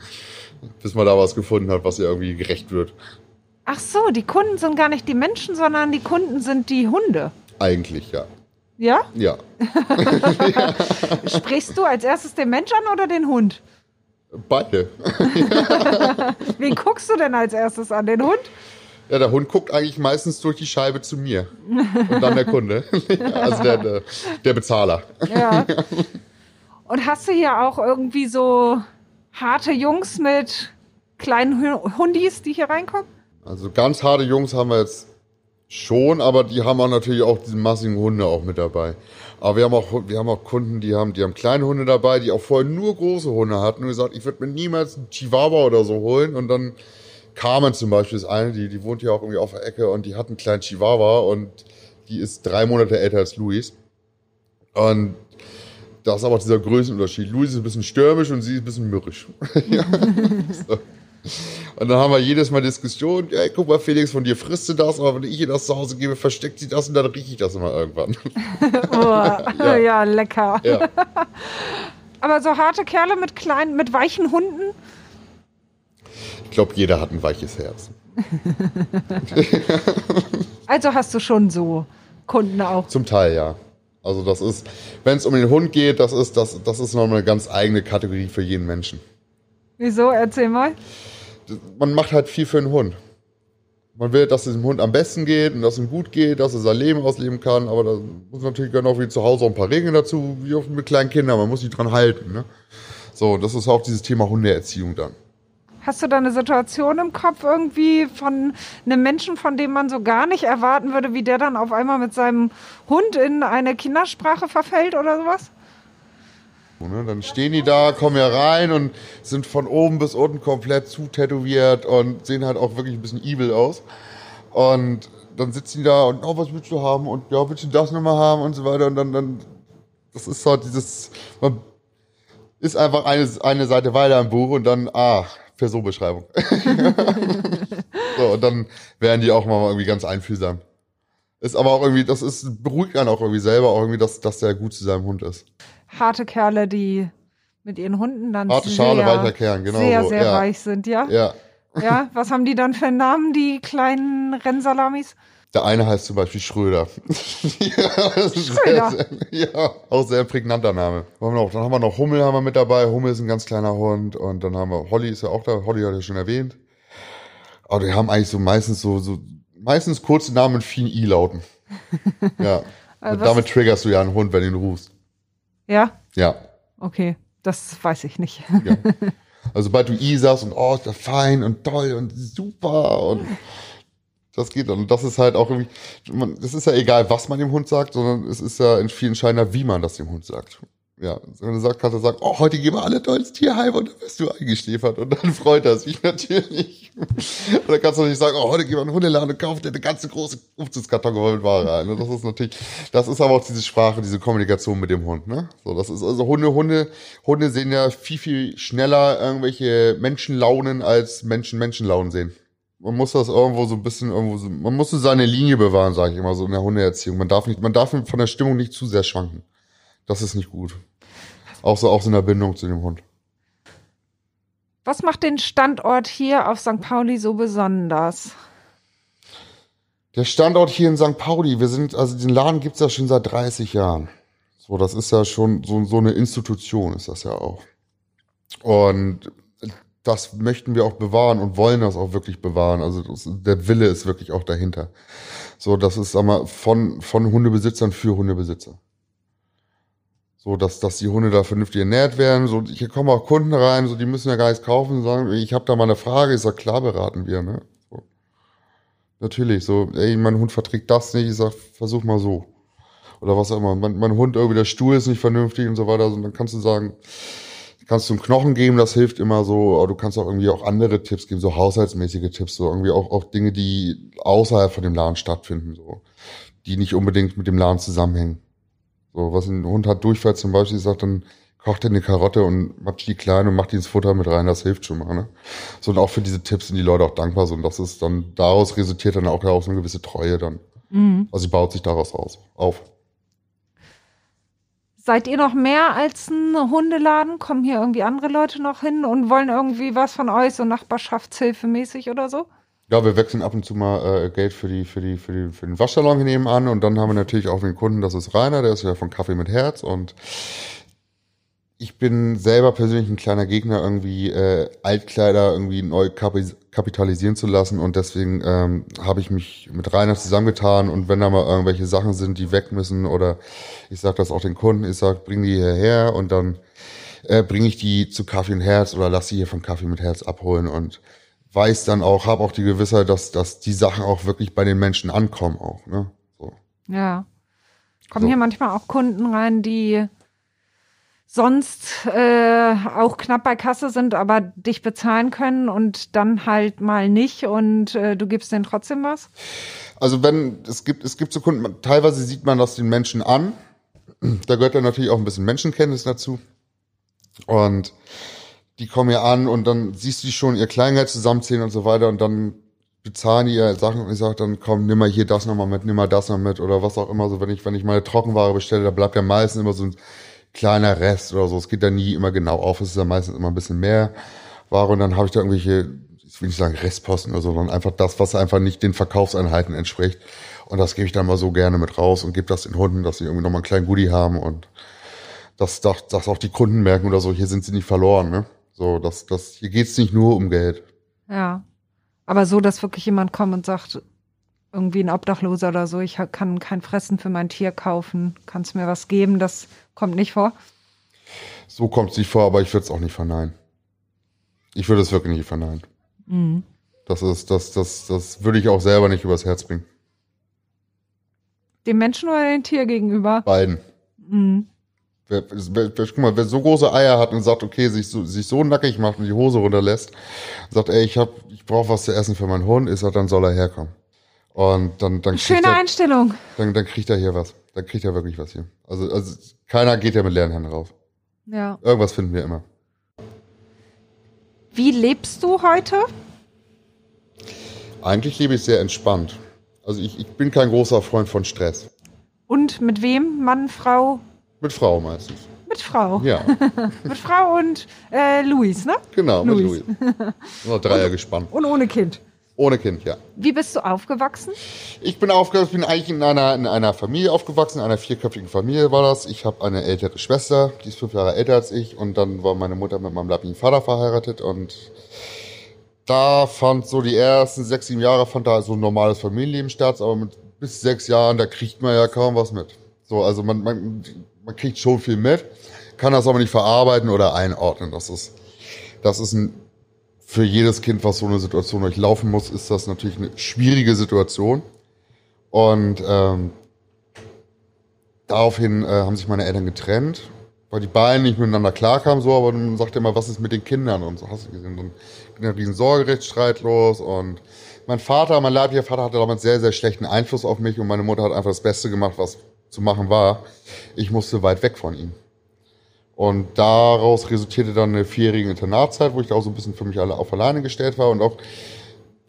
[SPEAKER 1] Bis man da was gefunden hat, was ihr irgendwie gerecht wird.
[SPEAKER 3] Ach so, die Kunden sind gar nicht die Menschen, sondern die Kunden sind die Hunde.
[SPEAKER 1] Eigentlich, ja.
[SPEAKER 3] Ja?
[SPEAKER 1] Ja. *laughs*
[SPEAKER 3] Sprichst du als erstes den Mensch an oder den Hund?
[SPEAKER 1] Beide. *laughs*
[SPEAKER 3] Wen guckst du denn als erstes an? Den Hund?
[SPEAKER 1] Ja, der Hund guckt eigentlich meistens durch die Scheibe zu mir. Und dann der Kunde. *laughs* also der, der, der Bezahler.
[SPEAKER 3] Ja. Und hast du hier auch irgendwie so harte Jungs mit kleinen Hu- Hundis, die hier reinkommen?
[SPEAKER 1] Also ganz harte Jungs haben wir jetzt schon, aber die haben auch natürlich auch diese massigen Hunde auch mit dabei. Aber wir haben auch, wir haben auch Kunden, die haben, die haben kleine Hunde dabei, die auch vorher nur große Hunde hatten und gesagt, ich würde mir niemals einen Chihuahua oder so holen. Und dann Carmen zum Beispiel ist eine, die, die wohnt hier auch irgendwie auf der Ecke und die hat einen kleinen Chihuahua und die ist drei Monate älter als Luis. Und das ist aber dieser Größenunterschied. Luis ist ein bisschen stürmisch und sie ist ein bisschen mürrisch. *laughs* Ja. so. Und dann haben wir jedes Mal Diskussion, ja, guck mal, Felix, von dir frisst du das, aber wenn ich ihr das zu Hause gebe, versteckt sie das und dann rieche ich das immer irgendwann. *laughs*
[SPEAKER 3] Oh, *laughs* ja. lecker.
[SPEAKER 1] ja. *laughs*
[SPEAKER 3] Aber so harte Kerle mit kleinen, mit weichen Hunden?
[SPEAKER 1] Ich glaube, jeder hat ein weiches Herz.
[SPEAKER 3] Also hast du schon so Kunden auch.
[SPEAKER 1] Zum Teil ja. Also das ist, wenn es um den Hund geht, das ist, das, das ist nochmal eine ganz eigene Kategorie für jeden Menschen.
[SPEAKER 3] Wieso? Erzähl mal.
[SPEAKER 1] Man macht halt viel für den Hund. Man will, dass es dem Hund am besten geht und dass es ihm gut geht, dass er sein Leben ausleben kann, aber da muss natürlich genau wie zu Hause auch ein paar Regeln dazu, wie auch mit kleinen Kindern, man muss sich dran halten. Ne? So, das ist auch dieses Thema Hundeerziehung dann.
[SPEAKER 3] Hast du da eine Situation im Kopf irgendwie von einem Menschen, von dem man so gar nicht erwarten würde, wie der dann auf einmal mit seinem Hund in eine Kindersprache verfällt oder sowas?
[SPEAKER 1] So, ne? Dann stehen die da, kommen ja rein und sind von oben bis unten komplett zutätowiert und sehen halt auch wirklich ein bisschen evil aus. Und dann sitzen die da und, oh, was willst du haben? Und ja, willst du das nochmal haben? Und so weiter. Und dann, dann, das ist halt dieses, man ist einfach eine, eine Seite weiter im Buch und dann, ah, Personenbeschreibung. *laughs* so, und dann werden die auch mal irgendwie ganz einfühlsam. Ist aber auch irgendwie, das ist, beruhigt einen auch irgendwie selber, auch irgendwie, dass, dass der gut zu seinem Hund ist.
[SPEAKER 3] Harte Kerle, die mit ihren Hunden dann
[SPEAKER 1] Harte
[SPEAKER 3] sehr,
[SPEAKER 1] Schale, weicher Kern, genau
[SPEAKER 3] sehr,
[SPEAKER 1] so,
[SPEAKER 3] sehr
[SPEAKER 1] ja.
[SPEAKER 3] weich sind, ja?
[SPEAKER 1] Ja.
[SPEAKER 3] Ja, was haben die dann für einen Namen, die kleinen Rennsalamis?
[SPEAKER 1] Der eine heißt zum Beispiel Schröder. ja, das ist
[SPEAKER 3] Schröder.
[SPEAKER 1] Sehr, sehr, ja, auch sehr prägnanter Name. Haben noch? Dann haben wir noch Hummel haben wir mit dabei. Hummel ist ein ganz kleiner Hund. Und dann haben wir, Holly ist ja auch da. Holly hat ja schon erwähnt. Aber die haben eigentlich so meistens so, so meistens kurze Namen mit vielen I-Lauten. *laughs* Ja.
[SPEAKER 3] Also
[SPEAKER 1] damit triggerst du ja einen Hund, wenn du ihn rufst.
[SPEAKER 3] Ja?
[SPEAKER 1] Ja.
[SPEAKER 3] Okay, das weiß ich nicht.
[SPEAKER 1] ja. *laughs* Also sobald du I sagst und oh, ist das fein und toll und super und das geht dann. Und das ist halt auch irgendwie, man, es ist ja egal, was man dem Hund sagt, sondern es ist ja viel entscheidender, wie man das dem Hund sagt. Ja, sagst, kannst du sagen, oh, heute gehen wir alle da ins Tierheim und dann wirst du eingeschläfert und dann *laughs* freut er sich natürlich. *laughs* Oder kannst du nicht sagen, oh, heute gehen wir in den Hundeladen und kaufen dir eine ganze große Umzugskarton mit Ware ein. Das ist natürlich, das ist aber auch diese Sprache, diese Kommunikation mit dem Hund, ne? So, das ist also Hunde, Hunde, Hunde sehen ja viel, viel schneller irgendwelche Menschenlaunen als Menschen Menschenlaunen sehen. Man muss das irgendwo so ein bisschen irgendwo so, man muss so seine Linie bewahren, sage ich immer so in der Hundeerziehung. Man darf nicht, man darf von der Stimmung nicht zu sehr schwanken. Das ist nicht gut. Auch so, auch so in der Bindung zu dem Hund.
[SPEAKER 3] Was macht den Standort hier auf St. Pauli so besonders?
[SPEAKER 1] Der Standort hier in St. Pauli, wir sind, also den Laden gibt's ja schon seit 30 Jahren. So, das ist ja schon so, so eine Institution, ist das ja auch. Und das möchten wir auch bewahren und wollen das auch wirklich bewahren. Also das, der Wille ist wirklich auch dahinter. So, das ist sag mal, von, von Hundebesitzern für Hundebesitzer. So, dass, dass die Hunde da vernünftig ernährt werden. So, hier kommen auch Kunden rein, so, die müssen ja gar nichts kaufen, sagen, ich habe da mal eine Frage, ich sag, klar beraten wir, ne? So. Natürlich, so, ey, mein Hund verträgt das nicht, ich sag, versuch mal so. Oder was auch immer. Mein, mein Hund irgendwie, der Stuhl ist nicht vernünftig und so weiter. Und dann kannst du sagen, kannst du einen Knochen geben, das hilft immer so, aber du kannst auch irgendwie auch andere Tipps geben, so haushaltsmäßige Tipps, so irgendwie auch, auch Dinge, die außerhalb von dem Laden stattfinden, so, die nicht unbedingt mit dem Laden zusammenhängen. So, was ein Hund hat Durchfall zum Beispiel, sagt dann, kocht er eine Karotte und macht die klein und macht die ins Futter mit rein, das hilft schon mal. Ne? So, und auch für diese Tipps sind die Leute auch dankbar. So, und das ist dann, daraus resultiert dann auch, auch so eine gewisse Treue dann.
[SPEAKER 3] Mhm.
[SPEAKER 1] Also sie baut sich daraus aus, auf.
[SPEAKER 3] Seid ihr noch mehr als ein Hundeladen? Kommen hier irgendwie andere Leute noch hin und wollen irgendwie was von euch, so Nachbarschaftshilfe mäßig oder so?
[SPEAKER 1] Ja, wir wechseln ab und zu mal äh, Geld für die, für die, für die, für den Waschsalon nebenan und dann haben wir natürlich auch den Kunden, das ist Rainer, der ist ja von Kaffee mit Herz und ich bin selber persönlich ein kleiner Gegner, irgendwie äh, Altkleider irgendwie neu kapi- kapitalisieren zu lassen und deswegen ähm, habe ich mich mit Rainer zusammengetan und wenn da mal irgendwelche Sachen sind, die weg müssen oder ich sage das auch den Kunden, ich sag, bring die hierher und dann äh, bringe ich die zu Kaffee und Herz oder lass sie hier von Kaffee mit Herz abholen und weiß dann auch, habe auch die Gewissheit, dass, dass die Sachen auch wirklich bei den Menschen ankommen auch. Ne? So.
[SPEAKER 3] Ja. Kommen
[SPEAKER 1] So.
[SPEAKER 3] hier manchmal auch Kunden rein, die sonst äh, auch knapp bei Kasse sind, aber dich bezahlen können und dann halt mal nicht und äh, du gibst denen trotzdem was?
[SPEAKER 1] Also wenn, es gibt, es gibt so Kunden, teilweise sieht man das den Menschen an. Da gehört dann natürlich auch ein bisschen Menschenkenntnis dazu. Und die kommen ja an und dann siehst du schon ihr Kleingeld zusammenzählen und so weiter und dann bezahlen die ihre Sachen und ich sage dann, komm, nimm mal hier das nochmal mit, nimm mal das noch mit oder was auch immer. So, wenn ich, wenn ich meine Trockenware bestelle, da bleibt ja meistens immer so ein kleiner Rest oder so. Es geht da nie immer genau auf, es ist ja meistens immer ein bisschen mehr Ware und dann habe ich da irgendwelche, ich will nicht sagen Restposten oder so, sondern einfach das, was einfach nicht den Verkaufseinheiten entspricht. Und das gebe ich dann mal so gerne mit raus und gebe das den Hunden, dass sie irgendwie nochmal einen kleinen Goodie haben und dass, dass, dass auch die Kunden merken oder so, hier sind sie nicht verloren, ne? So, das, das, hier geht's nicht nur um Geld.
[SPEAKER 3] Ja. Aber so, dass wirklich jemand kommt und sagt, irgendwie ein Obdachloser oder so, ich kann kein Fressen für mein Tier kaufen, kannst mir was geben, das kommt nicht vor.
[SPEAKER 1] So kommt es nicht vor, aber ich würde es auch nicht verneinen. Ich würde es wirklich nicht verneinen.
[SPEAKER 3] Mhm.
[SPEAKER 1] Das ist, das, das, das würde ich auch selber nicht übers Herz bringen.
[SPEAKER 3] Dem Menschen oder dem Tier gegenüber?
[SPEAKER 1] Beiden.
[SPEAKER 3] Mhm.
[SPEAKER 1] Wer, wer, wer, guck mal, wer so große Eier hat und sagt, okay, sich so, sich so nackig macht und die Hose runterlässt, sagt, ey, ich hab, ich brauche was zu essen für meinen Hund, ist er, dann soll er herkommen. Und dann, dann
[SPEAKER 3] Schöne
[SPEAKER 1] er,
[SPEAKER 3] Einstellung.
[SPEAKER 1] dann, dann kriegt er hier was. Dann kriegt er wirklich was hier. Also, also keiner geht ja mit leeren Händen rauf.
[SPEAKER 3] Ja.
[SPEAKER 1] Irgendwas finden wir immer.
[SPEAKER 3] Wie lebst du heute?
[SPEAKER 1] Eigentlich lebe ich sehr entspannt. Also ich, ich bin kein großer Freund von Stress.
[SPEAKER 3] Und mit wem? Mann, Frau?
[SPEAKER 1] Mit Frau meistens.
[SPEAKER 3] Mit Frau.
[SPEAKER 1] Ja, *laughs*
[SPEAKER 3] Mit Frau und äh, Luis, ne?
[SPEAKER 1] genau, mit
[SPEAKER 3] Luis.
[SPEAKER 1] Noch Dreier gespannt.
[SPEAKER 3] Und ohne Kind.
[SPEAKER 1] Ohne Kind, ja.
[SPEAKER 3] Wie bist du aufgewachsen?
[SPEAKER 1] Ich bin aufgewachsen, bin eigentlich in einer, in einer Familie aufgewachsen, in einer vierköpfigen Familie war das. Ich habe eine ältere Schwester, die ist fünf Jahre älter als ich und dann war meine Mutter mit meinem lappigen Vater verheiratet und da fand so die ersten sechs, sieben Jahre fand da so ein normales Familienleben statt, aber mit bis sechs Jahren, da kriegt man ja kaum was mit. So, also man, man, man kriegt schon viel mit, kann das aber nicht verarbeiten oder einordnen. Das ist, das ist ein, für jedes Kind, was so eine Situation durchlaufen muss, ist das natürlich eine schwierige Situation. Und ähm, daraufhin äh, haben sich meine Eltern getrennt, weil die beiden nicht miteinander klarkamen, so, aber dann sagt er immer, was ist mit den Kindern und so, hast du gesehen, so ein, ein riesen Sorgerechtsstreit los und mein Vater, mein leiblicher Vater hatte damals sehr, sehr schlechten Einfluss auf mich und meine Mutter hat einfach das Beste gemacht, was zu machen war. Ich musste weit weg von ihm. Und daraus resultierte dann eine vierjährige Internatszeit, wo ich da auch so ein bisschen für mich alle auf alleine gestellt war und auch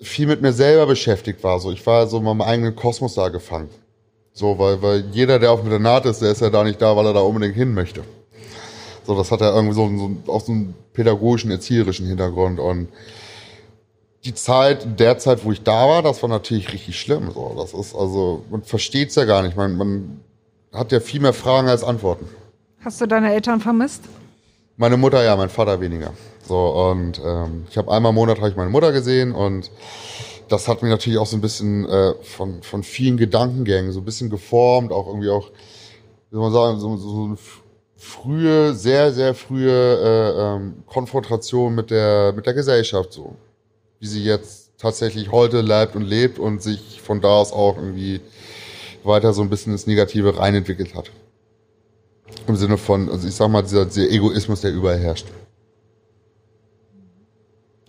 [SPEAKER 1] viel mit mir selber beschäftigt war. So, ich war so in meinem eigenen Kosmos da gefangen. So, weil, weil jeder, der auf dem Internat ist, der ist ja da nicht da, weil er da unbedingt hin möchte. So, das hat ja irgendwie so, so auch so einen pädagogischen, erzieherischen Hintergrund. Und die Zeit, der Zeit, wo ich da war, das war natürlich richtig schlimm. So, das ist also, man versteht's ja gar nicht. Man, man hat ja viel mehr Fragen als Antworten.
[SPEAKER 3] Hast du deine Eltern vermisst?
[SPEAKER 1] Meine Mutter ja, mein Vater weniger. So und ähm, ich habe einmal im Monat habe ich meine Mutter gesehen und das hat mich natürlich auch so ein bisschen äh, von von vielen Gedankengängen so ein bisschen geformt, auch irgendwie auch, wie soll man sagen, so, so eine frühe, sehr sehr frühe äh, ähm, Konfrontation mit der mit der Gesellschaft so, wie sie jetzt tatsächlich heute lebt und lebt und sich von da aus auch irgendwie weiter so ein bisschen ins Negative reinentwickelt hat. Im Sinne von, also ich sag mal, dieser, dieser Egoismus, der überall herrscht.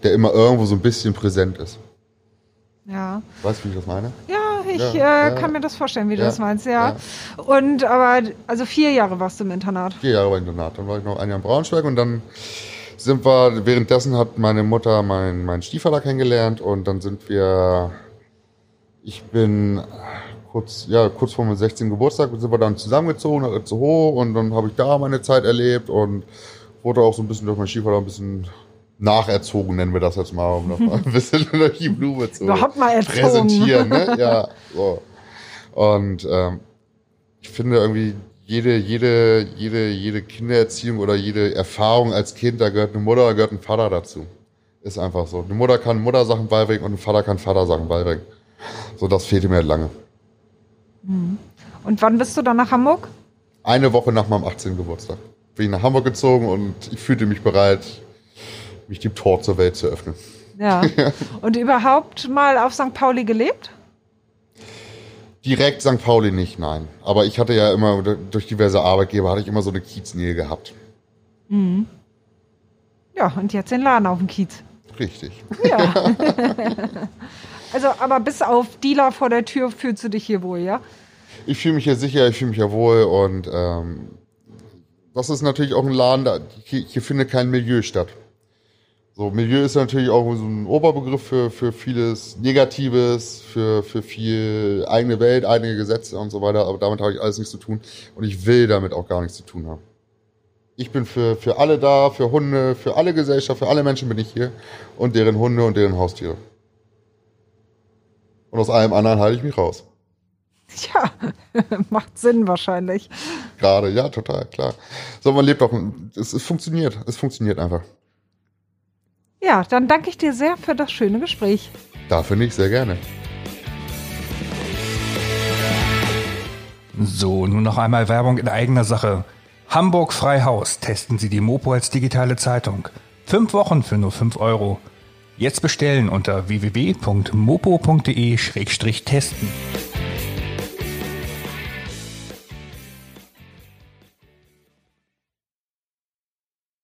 [SPEAKER 1] Der immer irgendwo so ein bisschen präsent ist.
[SPEAKER 3] Ja.
[SPEAKER 1] Weißt du, wie ich das meine?
[SPEAKER 3] Ja, ich
[SPEAKER 1] Ja,
[SPEAKER 3] äh,
[SPEAKER 1] ja.
[SPEAKER 3] kann mir das vorstellen, wie du
[SPEAKER 1] Ja,
[SPEAKER 3] das meinst, ja. Und aber, also vier Jahre warst du im Internat.
[SPEAKER 1] Vier Jahre war ich im Internat. Dann war ich noch ein Jahr in Braunschweig und dann sind wir, währenddessen hat meine Mutter meinen mein Stiefvater kennengelernt und dann sind wir, ich bin kurz, ja, kurz vor meinem 16. Geburtstag sind wir dann zusammengezogen nach Itzehoe und dann habe ich da meine Zeit erlebt und wurde auch so ein bisschen durch meinen Stiefvater ein bisschen nacherzogen, nennen wir das jetzt mal, um noch mal ein *laughs* bisschen *laughs* durch die Blume zu präsentieren. Ne? Ja, *laughs* so. Und ähm, ich finde irgendwie jede, jede, jede, jede Kindererziehung oder jede Erfahrung als Kind, da gehört eine Mutter, da gehört ein Vater dazu. Ist einfach so. Eine Mutter kann Muttersachen beibringen und ein Vater kann Vatersachen beibringen. So, das fehlte mir halt lange.
[SPEAKER 3] Und wann bist du dann nach Hamburg?
[SPEAKER 1] Eine Woche nach meinem 18. Geburtstag bin ich nach Hamburg gezogen und ich fühlte mich bereit, mich dem Tor zur Welt zu öffnen.
[SPEAKER 3] Ja. *laughs* Und überhaupt mal auf St. Pauli gelebt?
[SPEAKER 1] Direkt St. Pauli nicht, nein. Aber ich hatte ja immer, durch diverse Arbeitgeber hatte ich immer so eine Kieznähe gehabt.
[SPEAKER 3] Ja, und jetzt den Laden auf dem Kiez.
[SPEAKER 1] Richtig.
[SPEAKER 3] Ja. *laughs* *laughs* also, aber bis auf Dealer vor der Tür fühlst du dich hier wohl, ja?
[SPEAKER 1] Ich fühle mich hier sicher, ich fühle mich hier wohl und ähm, das ist natürlich auch ein Laden, da, hier, hier findet kein Milieu statt. So, Milieu ist natürlich auch so ein Oberbegriff für, für vieles Negatives, für, für viel eigene Welt, eigene Gesetze und so weiter, aber damit habe ich alles nichts zu tun und ich will damit auch gar nichts zu tun haben. Ich bin für, für alle da, für Hunde, für alle Gesellschaft, für alle Menschen bin ich hier und deren Hunde und deren Haustiere. Und aus allem anderen halte ich mich raus.
[SPEAKER 3] Ja, *laughs* macht Sinn wahrscheinlich.
[SPEAKER 1] Gerade, ja, total, klar. So, man lebt auch, es, es funktioniert, es funktioniert einfach.
[SPEAKER 3] Ja, dann danke ich dir sehr für das schöne Gespräch.
[SPEAKER 1] Dafür nicht, sehr gerne.
[SPEAKER 2] So, nun noch einmal Werbung in eigener Sache. Hamburg Freihaus testen Sie die Mopo als digitale Zeitung. Fünf Wochen für nur fünf Euro. Jetzt bestellen unter www.mopo.de-testen.